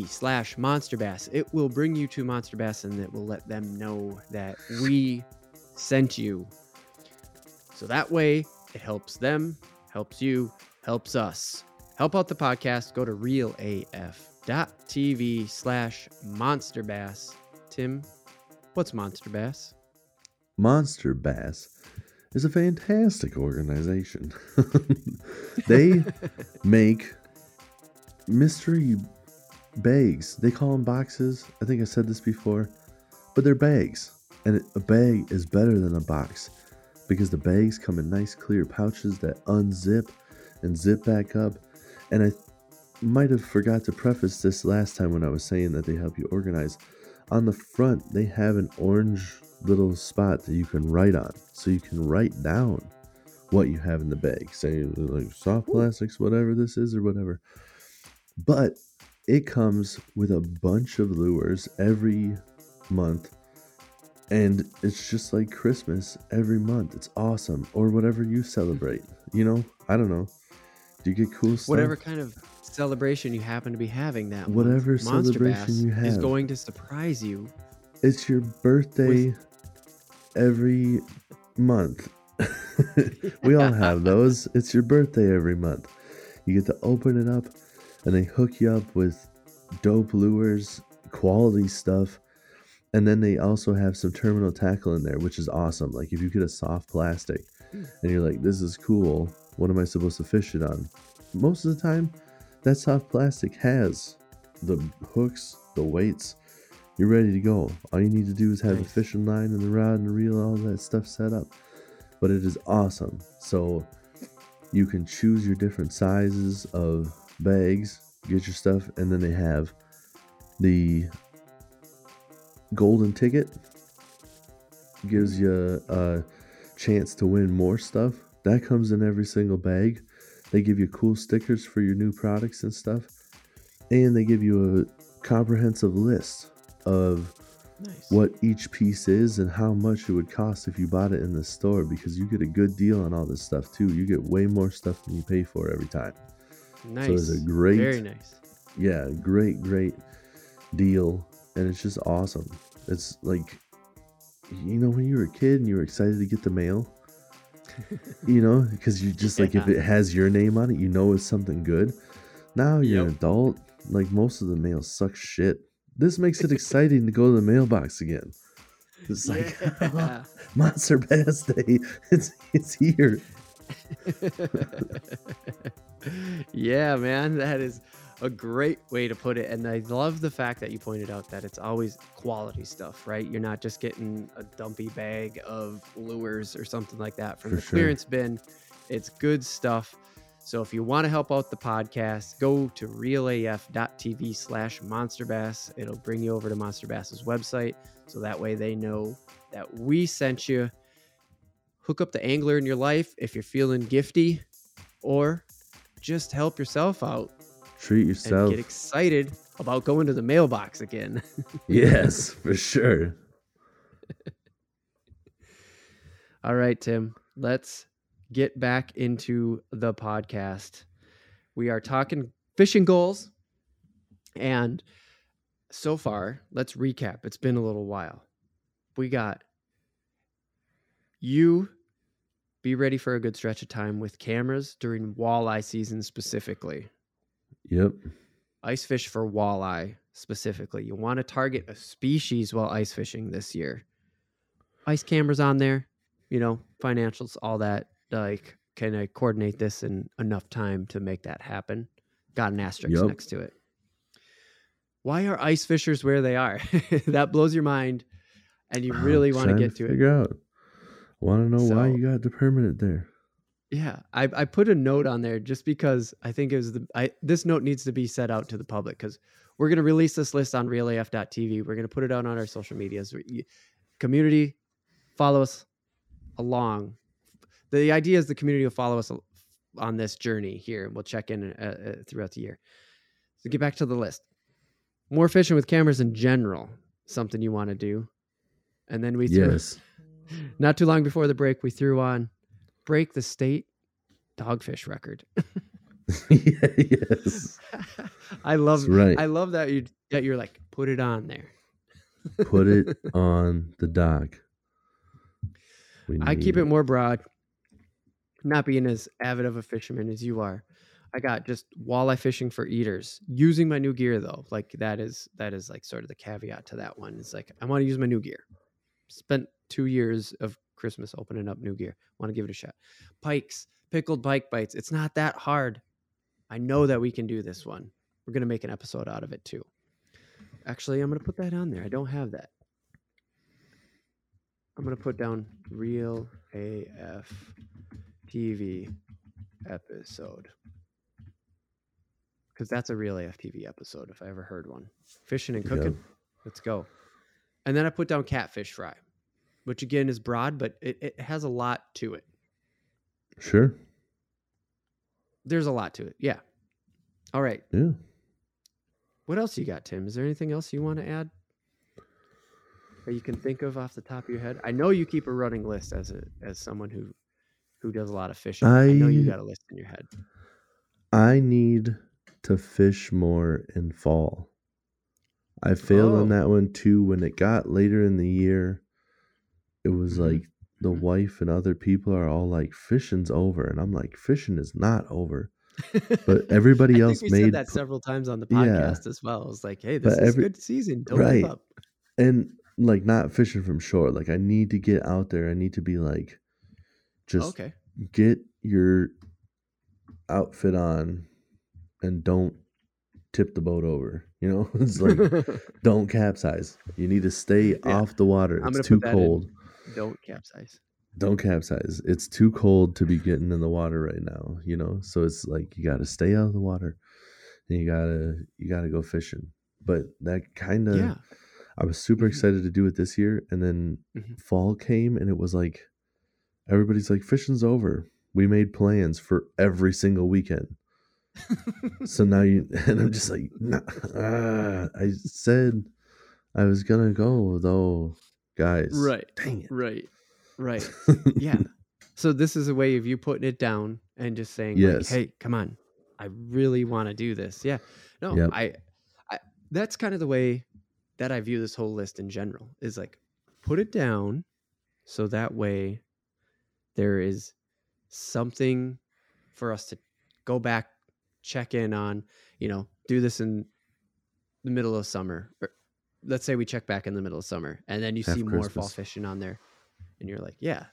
slash Monster Bass, it will bring you to Monster Bass and it will let them know that we sent you. So that way it helps them, helps you, helps us. Help out the podcast. Go to realaf.tv slash Monster Bass. Tim, what's Monster Bass? Monster Bass is a fantastic organization. they make mystery bags. They call them boxes. I think I said this before, but they're bags. And a bag is better than a box because the bags come in nice clear pouches that unzip and zip back up. And I might have forgot to preface this last time when I was saying that they help you organize. On the front, they have an orange little spot that you can write on. So you can write down what you have in the bag. Say like soft plastics, whatever this is or whatever. But it comes with a bunch of lures every month. And it's just like Christmas every month. It's awesome. Or whatever you celebrate. You know, I don't know. Do you get cool stuff? Whatever kind of celebration you happen to be having that Whatever month, celebration you have. is going to surprise you. It's your birthday every month. we all have those. It's your birthday every month. You get to open it up and they hook you up with dope lures, quality stuff. And then they also have some terminal tackle in there, which is awesome. Like if you get a soft plastic and you're like, this is cool, what am I supposed to fish it on? Most of the time, that soft plastic has the hooks, the weights, you're ready to go. All you need to do is have Nice. the fishing line and the rod and the reel, all that stuff set up. But it is awesome. So you can choose your different sizes of bags, get your stuff, and then they have the golden ticket gives you a chance to win more stuff. That comes in every single bag. They give you cool stickers for your new products and stuff. And they give you a comprehensive list of Nice. what each piece is and how much it would cost if you bought it in the store because you get a good deal on all this stuff too. You get way more stuff than you pay for every time. Nice. So it's a great, Very nice. yeah, great, great deal. And it's just awesome. It's like, you know, when you were a kid and you were excited to get the mail, you know, because you just like if it has your name on it, you know it's something good. Now you're an adult, like most of the mail sucks shit. This makes it exciting to go to the mailbox again. It's like Yeah. Monster Bass Day. It's it's here. yeah, man, that is a great way to put it. And I love the fact that you pointed out that it's always quality stuff, right? You're not just getting a dumpy bag of lures or something like that from For the sure. clearance bin. It's good stuff. So if you want to help out the podcast, go to realaf.tv slash monsterbass. It'll bring you over to Monster Bass's website. So that way they know that we sent you. Hook up the angler in your life if you're feeling gifty, or just help yourself out Treat yourself. get excited about going to the mailbox again. yes, for sure. All right, Tim, let's get back into the podcast. We are talking fishing goals. And so far, let's recap. It's been a little while. We got you be ready for a good stretch of time with cameras during walleye season specifically. Yep. Ice fish for walleye specifically. You want to target a species while ice fishing this year. Ice cameras on there, you know, financials, all that. Like, can I coordinate this in enough time to make that happen? Got an asterisk Yup. next to it. Why are ice fishers where they are? that blows your mind, and you really want to get to it. figure out. Want to know why you got the permanent there? Yeah, I, I put a note on there just because I think it was the I this note needs to be set out to the public because we're gonna release this list on realaf.tv. We're gonna put it out on our social medias. Community, follow us along. The idea is the community will follow us on this journey here, and we'll check in uh, uh, throughout the year. So get back to the list. More fishing with cameras in general, something you want to do, and then we threw, Yes. not too long before the break, we threw on break the state dogfish record. yes. I love That's right. I love that you that you're like put it on there. Put it on the doc. We I keep it more broad. Not being as avid of a fisherman as you are. I got just walleye fishing for eaters. Using my new gear though. Like that is that is like sort of the caveat to that one. It's like I want to use my new gear. Spent two years of Christmas opening up new gear. Want to give it a shot. Pikes, pickled pike bites. It's not that hard. I know that we can do this one. We're gonna make an episode out of it too. Actually, I'm gonna put that on there. I don't have that. I'm gonna put down real AF TV episode because that's a real AF TV episode if I ever heard one. Fishing and cooking. Let's go. And then I put down catfish fry, which again is broad, but it, it has a lot to it. Sure. There's a lot to it. Yeah. All right. Yeah. What else you got, Tim? Is there anything else you want to add that you can think of off the top of your head? I know you keep a running list as a as someone who who does a lot of fishing. I, know you got a list in your head. I need to fish more in fall. I failed on Oh. that one too. When it got later in the year, it was Mhm. like the wife and other people are all like, fishing's over. And I'm like, fishing is not over. But everybody I else think made said that several times on the Yeah. podcast as well. I was like, hey, this But is every- good season. Don't Right. give up. and like not fishing from shore. Like I need to get out there. I need to be like, just okay. get your outfit on and don't tip the boat over. You know, it's like don't capsize. You need to stay Yeah. off the water. It's too that in. cold. Don't capsize. Don't capsize. It's too cold to be getting in the water right now, you know? So it's like you got to stay out of the water and you got to you got to go fishing. But that kind of yeah. I was super Mhm. excited to do it this year and then Mhm. fall came and it was like everybody's like fishing's over. We made plans for every single weekend. so now you and I'm just like nah, ah, I said I was gonna go though, guys. right. Dang it. Right. Right. Yeah. So this is a way of you putting it down and just saying, Yes. like, "Hey, come on, I really want to do this." Yeah. No, Yep. I, I. That's kind of the way that I view this whole list in general. Is like, put it down, so that way, there is something for us to go back, check in on. You know, do this in the middle of summer. Or let's say we check back in the middle of summer, and then you Half see more fall fishing on there, and you're like, yeah.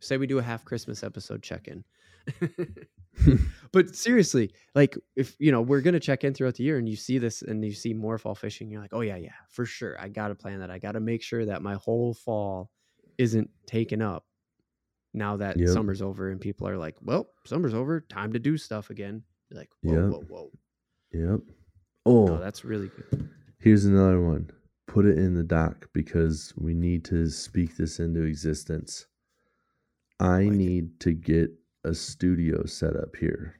Say we do a half Christmas episode check in. but seriously, like if you know we're gonna check in throughout the year, and you see this, and you see more fall fishing, you're like, oh yeah, yeah, for sure. I gotta plan that. I gotta make sure that my whole fall isn't taken up. Now that Yep. summer's over, and people are like, well, summer's over, time to do stuff again. You're like, whoa, Yep. whoa, whoa. Yep. Oh, Oh, that's really good. here's another one. Put it in the doc because we need to speak this into existence. I Like it. need to get a studio set up here.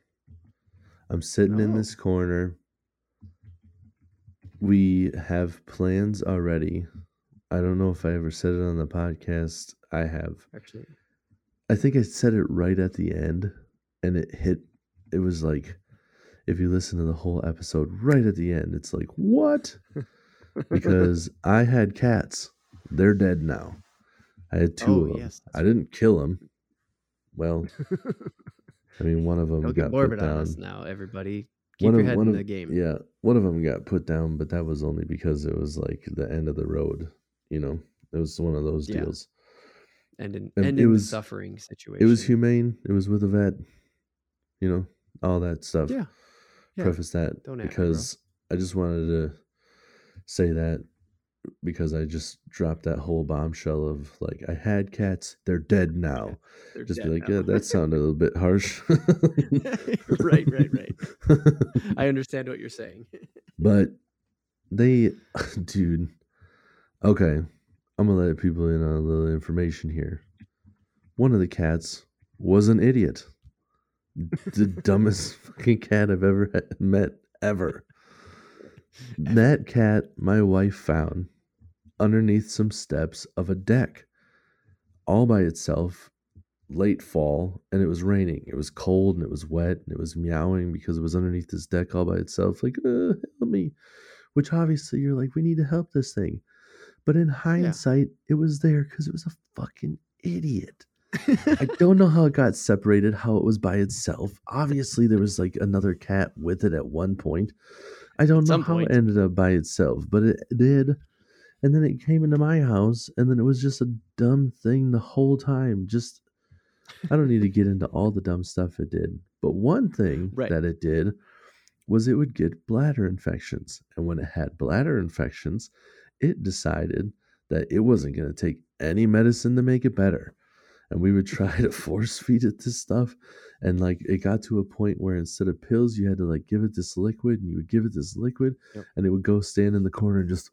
I'm sitting in Oh. this corner. We have plans already. I don't know if I ever said it on the podcast. I have. Actually, I think I said it right at the end and it hit it was like if you listen to the whole episode right at the end, it's like, what? Because I had cats. They're dead now. I had two Oh, of them. yes, I didn't kill them. Well, I mean, one of them don't got put down. us now, everybody. Keep One your of- head one in of- the game. Yeah, one of them got put down, but that was only because it was like the end of the road. You know, it was one of those Yeah. deals. And in, And and it in was- the suffering situation. It was humane. It was with a vet. You know, all that stuff. Yeah. Yeah. Preface that Don't because I just wanted to say that because I just dropped that whole bombshell of like I had cats, they're dead now. They're just dead be like, now. yeah, that sounded a little bit harsh. right, right, right. I understand what you're saying. but they, dude, okay, I'm gonna let people in on a little information here. One of the cats was an idiot, the dumbest fucking cat I've ever met ever. That cat, my wife found underneath some steps of a deck, all by itself, late fall, and it was raining. It was cold and it was wet and it was meowing because it was underneath this deck all by itself, like, uh, help me. Which obviously you're like, we need to help this thing. But in hindsight, it was there because it was a fucking idiot. I don't know how it got separated, how it was by itself. Obviously, there was like another cat with it at one point. I don't know how point. it ended up by itself, but it did. And then it came into my house, and then it was just a dumb thing the whole time. Just, I don't need to get into all the dumb stuff it did. But one thing Right. that it did was it would get bladder infections. And when it had bladder infections, it decided that it wasn't going to take any medicine to make it better. And we would try to force feed it this stuff. And like it got to a point where instead of pills, you had to like give it this liquid and you would give it this liquid Yep. and it would go stand in the corner and just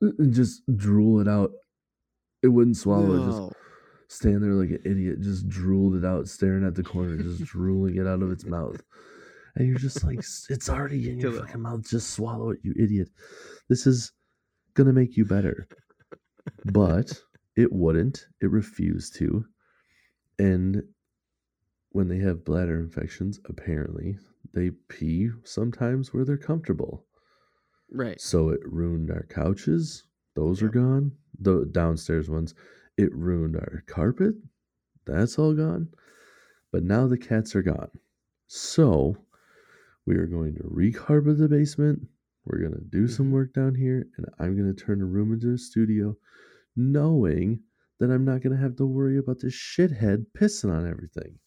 and just drool it out. It wouldn't swallow it, just stand there like an idiot, just drooled it out, staring at the corner, just drooling it out of its mouth. And you're just like, it's already in your Kill it. fucking mouth. Just swallow it, you idiot. This is gonna make you better. But it wouldn't. It refused to. And when they have bladder infections, apparently they pee sometimes where they're comfortable. Right. So it ruined our couches. Those are gone. The downstairs ones. It ruined our carpet. That's all gone. But now the cats are gone. So we are going to recarpet the basement. We're going to do some Mhm. work down here. And I'm going to turn the room into a studio, knowing that I'm not going to have to worry about this shithead pissing on everything.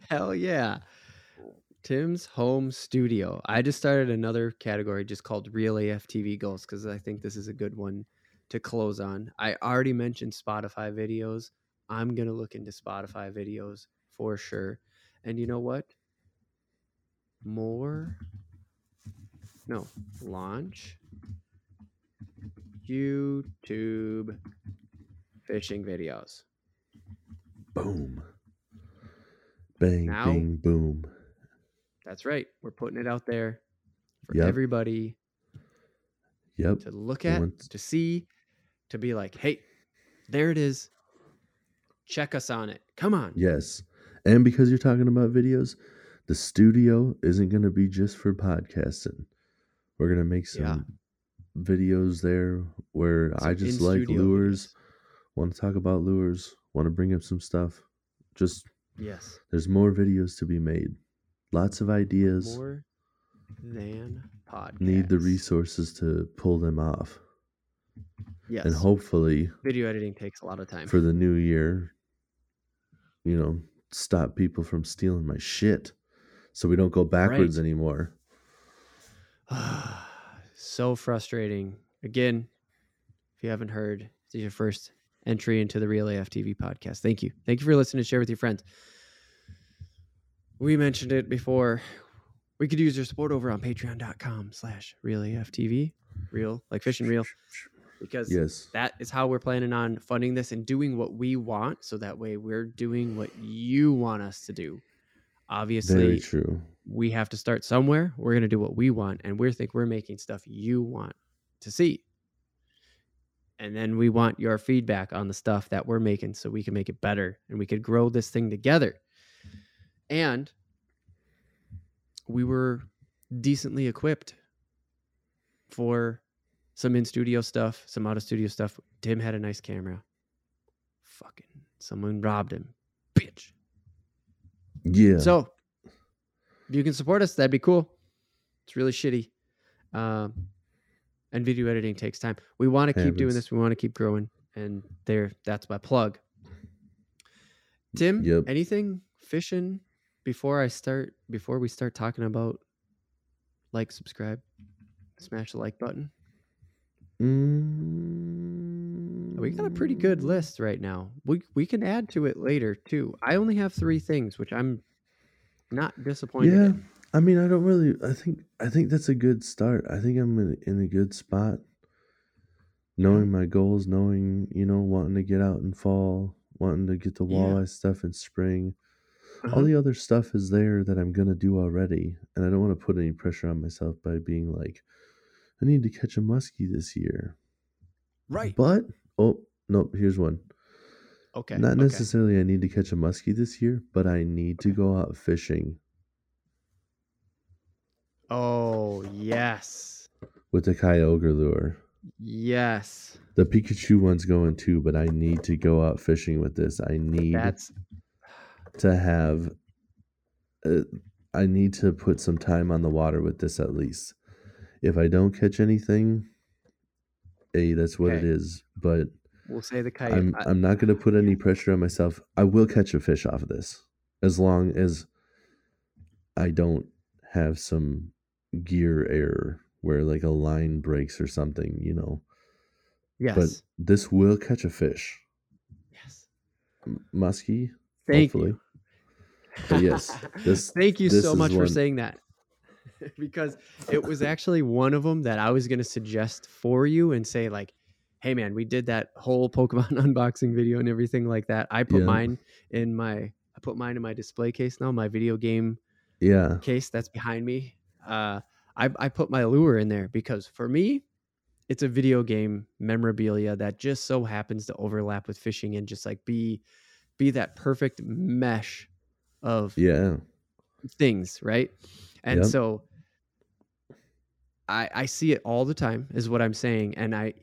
Hell yeah. Tim's home studio. I just started another category just called Real AF TV Goals because I think this is a good one to close on. I already mentioned Spotify videos. I'm going to look into Spotify videos for sure. And you know what? More. No, launch YouTube fishing videos. Boom. Bang, Now- bing, boom. That's right. We're putting it out there for Yep. everybody Yep. to look at, once- to see, to be like, hey, there it is. Check us on it. Come on. Yes. And because you're talking about videos, the studio isn't going to be just for podcasting. We're going to make some Yeah. videos there where I just like lures, videos. want to talk about lures, want to bring up some stuff. Just Yes. there's more videos to be made. Lots of ideas. More than podcast. Need the resources to pull them off. Yes. And hopefully Video editing takes a lot of time. for the new year, you know, stop people from stealing my shit so we don't go backwards Right. anymore. so frustrating. Again, if you haven't heard, this is your first entry into the Real AF TV podcast. Thank you. Thank you for listening. Share with your friends. We mentioned it before. We could use your support over on patreon.com slash real AF TV. Real, like fishing real. Because Yes. that is how we're planning on funding this and doing what we want. So that way we're doing what you want us to do. Obviously, Very true. we have to start somewhere. We're going to do what we want, and we think we're making stuff you want to see. And then we want your feedback on the stuff that we're making so we can make it better and we could grow this thing together. And we were decently equipped for some in studio stuff, some out of studio stuff. Tim had a nice camera. Fucking someone robbed him. Bitch. Yeah. So, if you can support us, that'd be cool. It's really shitty. Um, and video editing takes time. We want to keep doing this. We want to keep growing. And there, that's my plug. Tim, Yep. anything fishing before I start? Before we start talking about like, subscribe. smash the like button. Mm, We got a pretty good list right now. We we can add to it later too. I only have three things, which I'm not disappointed Yeah, in. I mean, I don't really. I think I think that's a good start. I think I'm in, in a good spot. Knowing my goals, knowing you know, wanting to get out in fall, wanting to get the Yeah. walleye stuff in spring. Uh-huh. All the other stuff is there that I'm gonna do already, and I don't want to put any pressure on myself by being like, I need to catch a muskie this year. Right. But oh no, here's one. Okay. Not okay. necessarily I need to catch a muskie this year, but I need to go out fishing Oh yes. with the Kyogre lure. Yes. The Pikachu one's going too, but I need to go out fishing with this. I need That's to have. Uh, I need to put some time on the water with this at least. If I don't catch anything, a that's what it Okay. is. But we'll say the kite. I'm I- I'm not going to put any pressure on myself. I will catch a fish off of this as long as I don't have some gear error where like a line breaks or something, you know. yes. But this will catch a fish. yes. Muskie, Thank hopefully. you. But yes, this Thank you so much for saying that. because it was actually one of them that I was going to suggest for you and say like, "Hey man, we did that whole Pokemon unboxing video and everything like that. I put Yeah. mine in my I put mine in my display case now, my video game Yeah, case that's behind me. Uh, I, I put my lure in there because for me, it's a video game memorabilia that just so happens to overlap with fishing and just like be be that perfect mesh of yeah, things, right? And Yep. so I I see it all the time is what I'm saying and I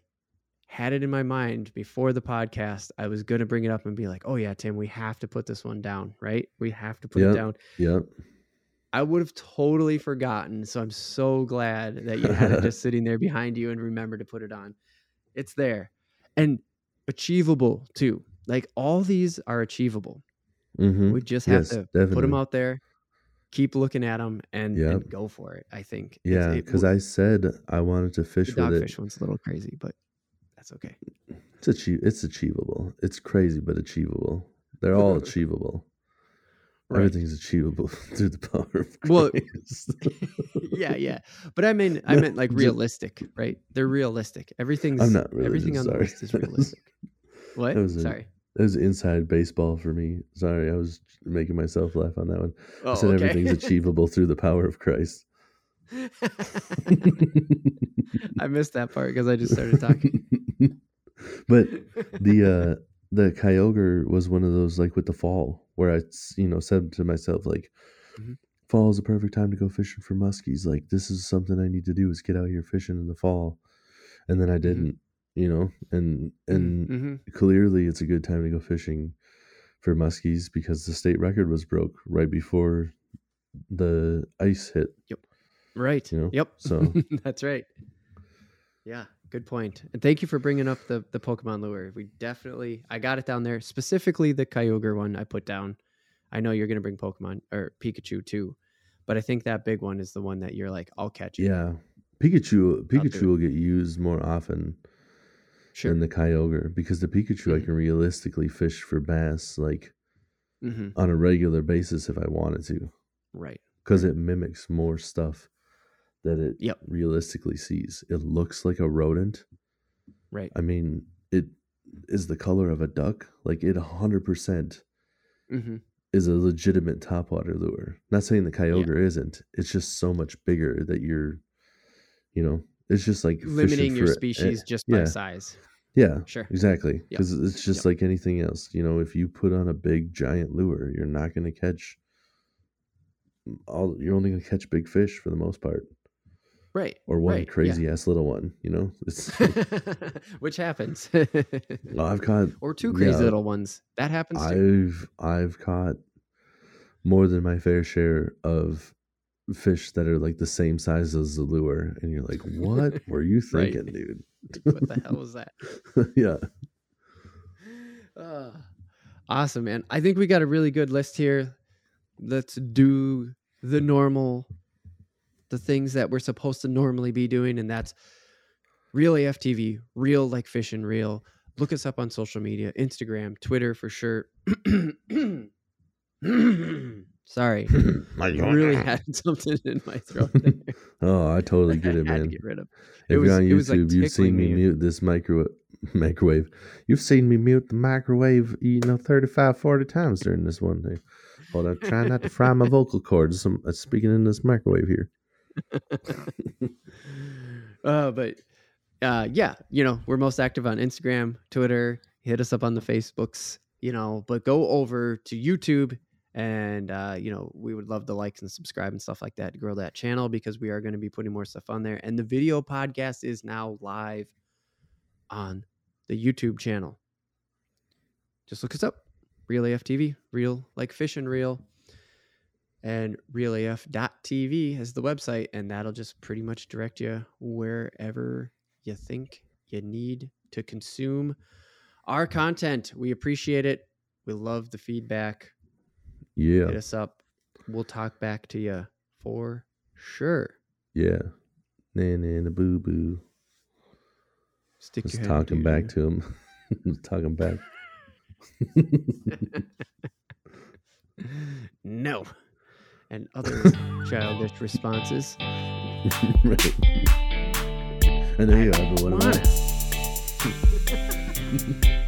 had it in my mind before the podcast. I was going to bring it up and be like, "Oh yeah, Tim, we have to put this one down, right? We have to put Yep. it down." yep. I would have totally forgotten. So I'm so glad that you had it just sitting there behind you and remember to put it on. It's there and achievable too. Like all these are achievable. Mm-hmm. We just have Yes, to put them out there, keep looking at them, and, Yep. and go for it. I think. Yeah, it- because I said I wanted to the fish with it. dogfish one's a little crazy, but that's okay. It's achie- It's achievable. It's crazy, but achievable. They're all achievable. Right. Everything's achievable through the power of Well, Christ. yeah, yeah. But I mean, I meant like realistic, right? They're realistic. Everything's I'm not everything religious, on the list is realistic. What? Sorry. That was inside baseball for me. Sorry, I was making myself laugh on that one. Oh, I said okay. everything's achievable through the power of Christ. I missed that part because I just started talking. but the uh the Kyogre was one of those like with the fall where I you know said to myself like Mhm. fall is the perfect time to go fishing for muskies like this is something I need to do is get out here fishing in the fall and then I didn't you know and and hmm clearly it's a good time to go fishing for muskies because the state record was broke right before the ice hit Yep. right. you know, Yep. so- that's right. Yeah, good point. And thank you for bringing up the the Pokemon lure. We definitely I got it down there specifically the Kyogre one I put down. I know you're gonna bring Pokemon or Pikachu too, but I think that big one is the one that you're like I'll catch it. yeah Pikachu Pikachu will get used more often sure. than the Kyogre because the Pikachu I Mhm. can realistically fish for bass like hmm on a regular basis if I wanted to Right. because it mimics more stuff that it Yep. realistically sees. It looks like a rodent. Right. I mean, it is the color of a duck. Like it 100% hmm is a legitimate topwater lure. Not saying the Kyogre isn't. It's just so much bigger that you're, you know, it's just like Limiting your for- species eh, just by yeah. size. Yeah, Sure. exactly. Yep. Because it's just Yep. like anything else. You know, if you put on a big giant lure, you're not going to catch all. You're only going to catch big fish for the most part, Right. or one right, yeah. crazy ass little one. You know, it's. Which happens. I've caught. or two crazy yeah, little ones. That happens. I've I've caught more than my fair share of fish that are like the same size as the lure, and you're like, what were you Right. thinking, dude? what the hell was that? yeah. Ah, awesome, man. I think we got a really good list here. Let's do the normal the things that we're supposed to normally be doing, and that's real AFTV, real like fishing real. Look us up on social media, Instagram, Twitter for sure. Sorry, I really had something in my throat. There. oh, I totally get it, I had to man. get rid of. If was- you're on it was, like, YouTube, you've seen me me. mute this micro microwave. You've seen me mute the microwave, you know, 35, 40 times during this one day. Hold on, trying not to fry my vocal cords. I'm uh, speaking in this microwave here. uh, but uh, yeah, you know, we're most active on Instagram, Twitter. Hit us up on the Facebooks, you know, but go over to YouTube and, uh, you know, we would love the likes and subscribe and stuff like that to grow that channel because we are going to be putting more stuff on there. And the video podcast is now live on the YouTube channel. Just look us up. Real AF TV, real like fishing real and realaf.tv is the website and that'll just pretty much direct you wherever you think you need to consume our content we appreciate it we love the feedback Yeah, hit us up we'll talk back to you for sure yeah. Nah, nah, the boo boo. stick Just your talking back to him. Talking back. no and other childish responses right. And there you have it.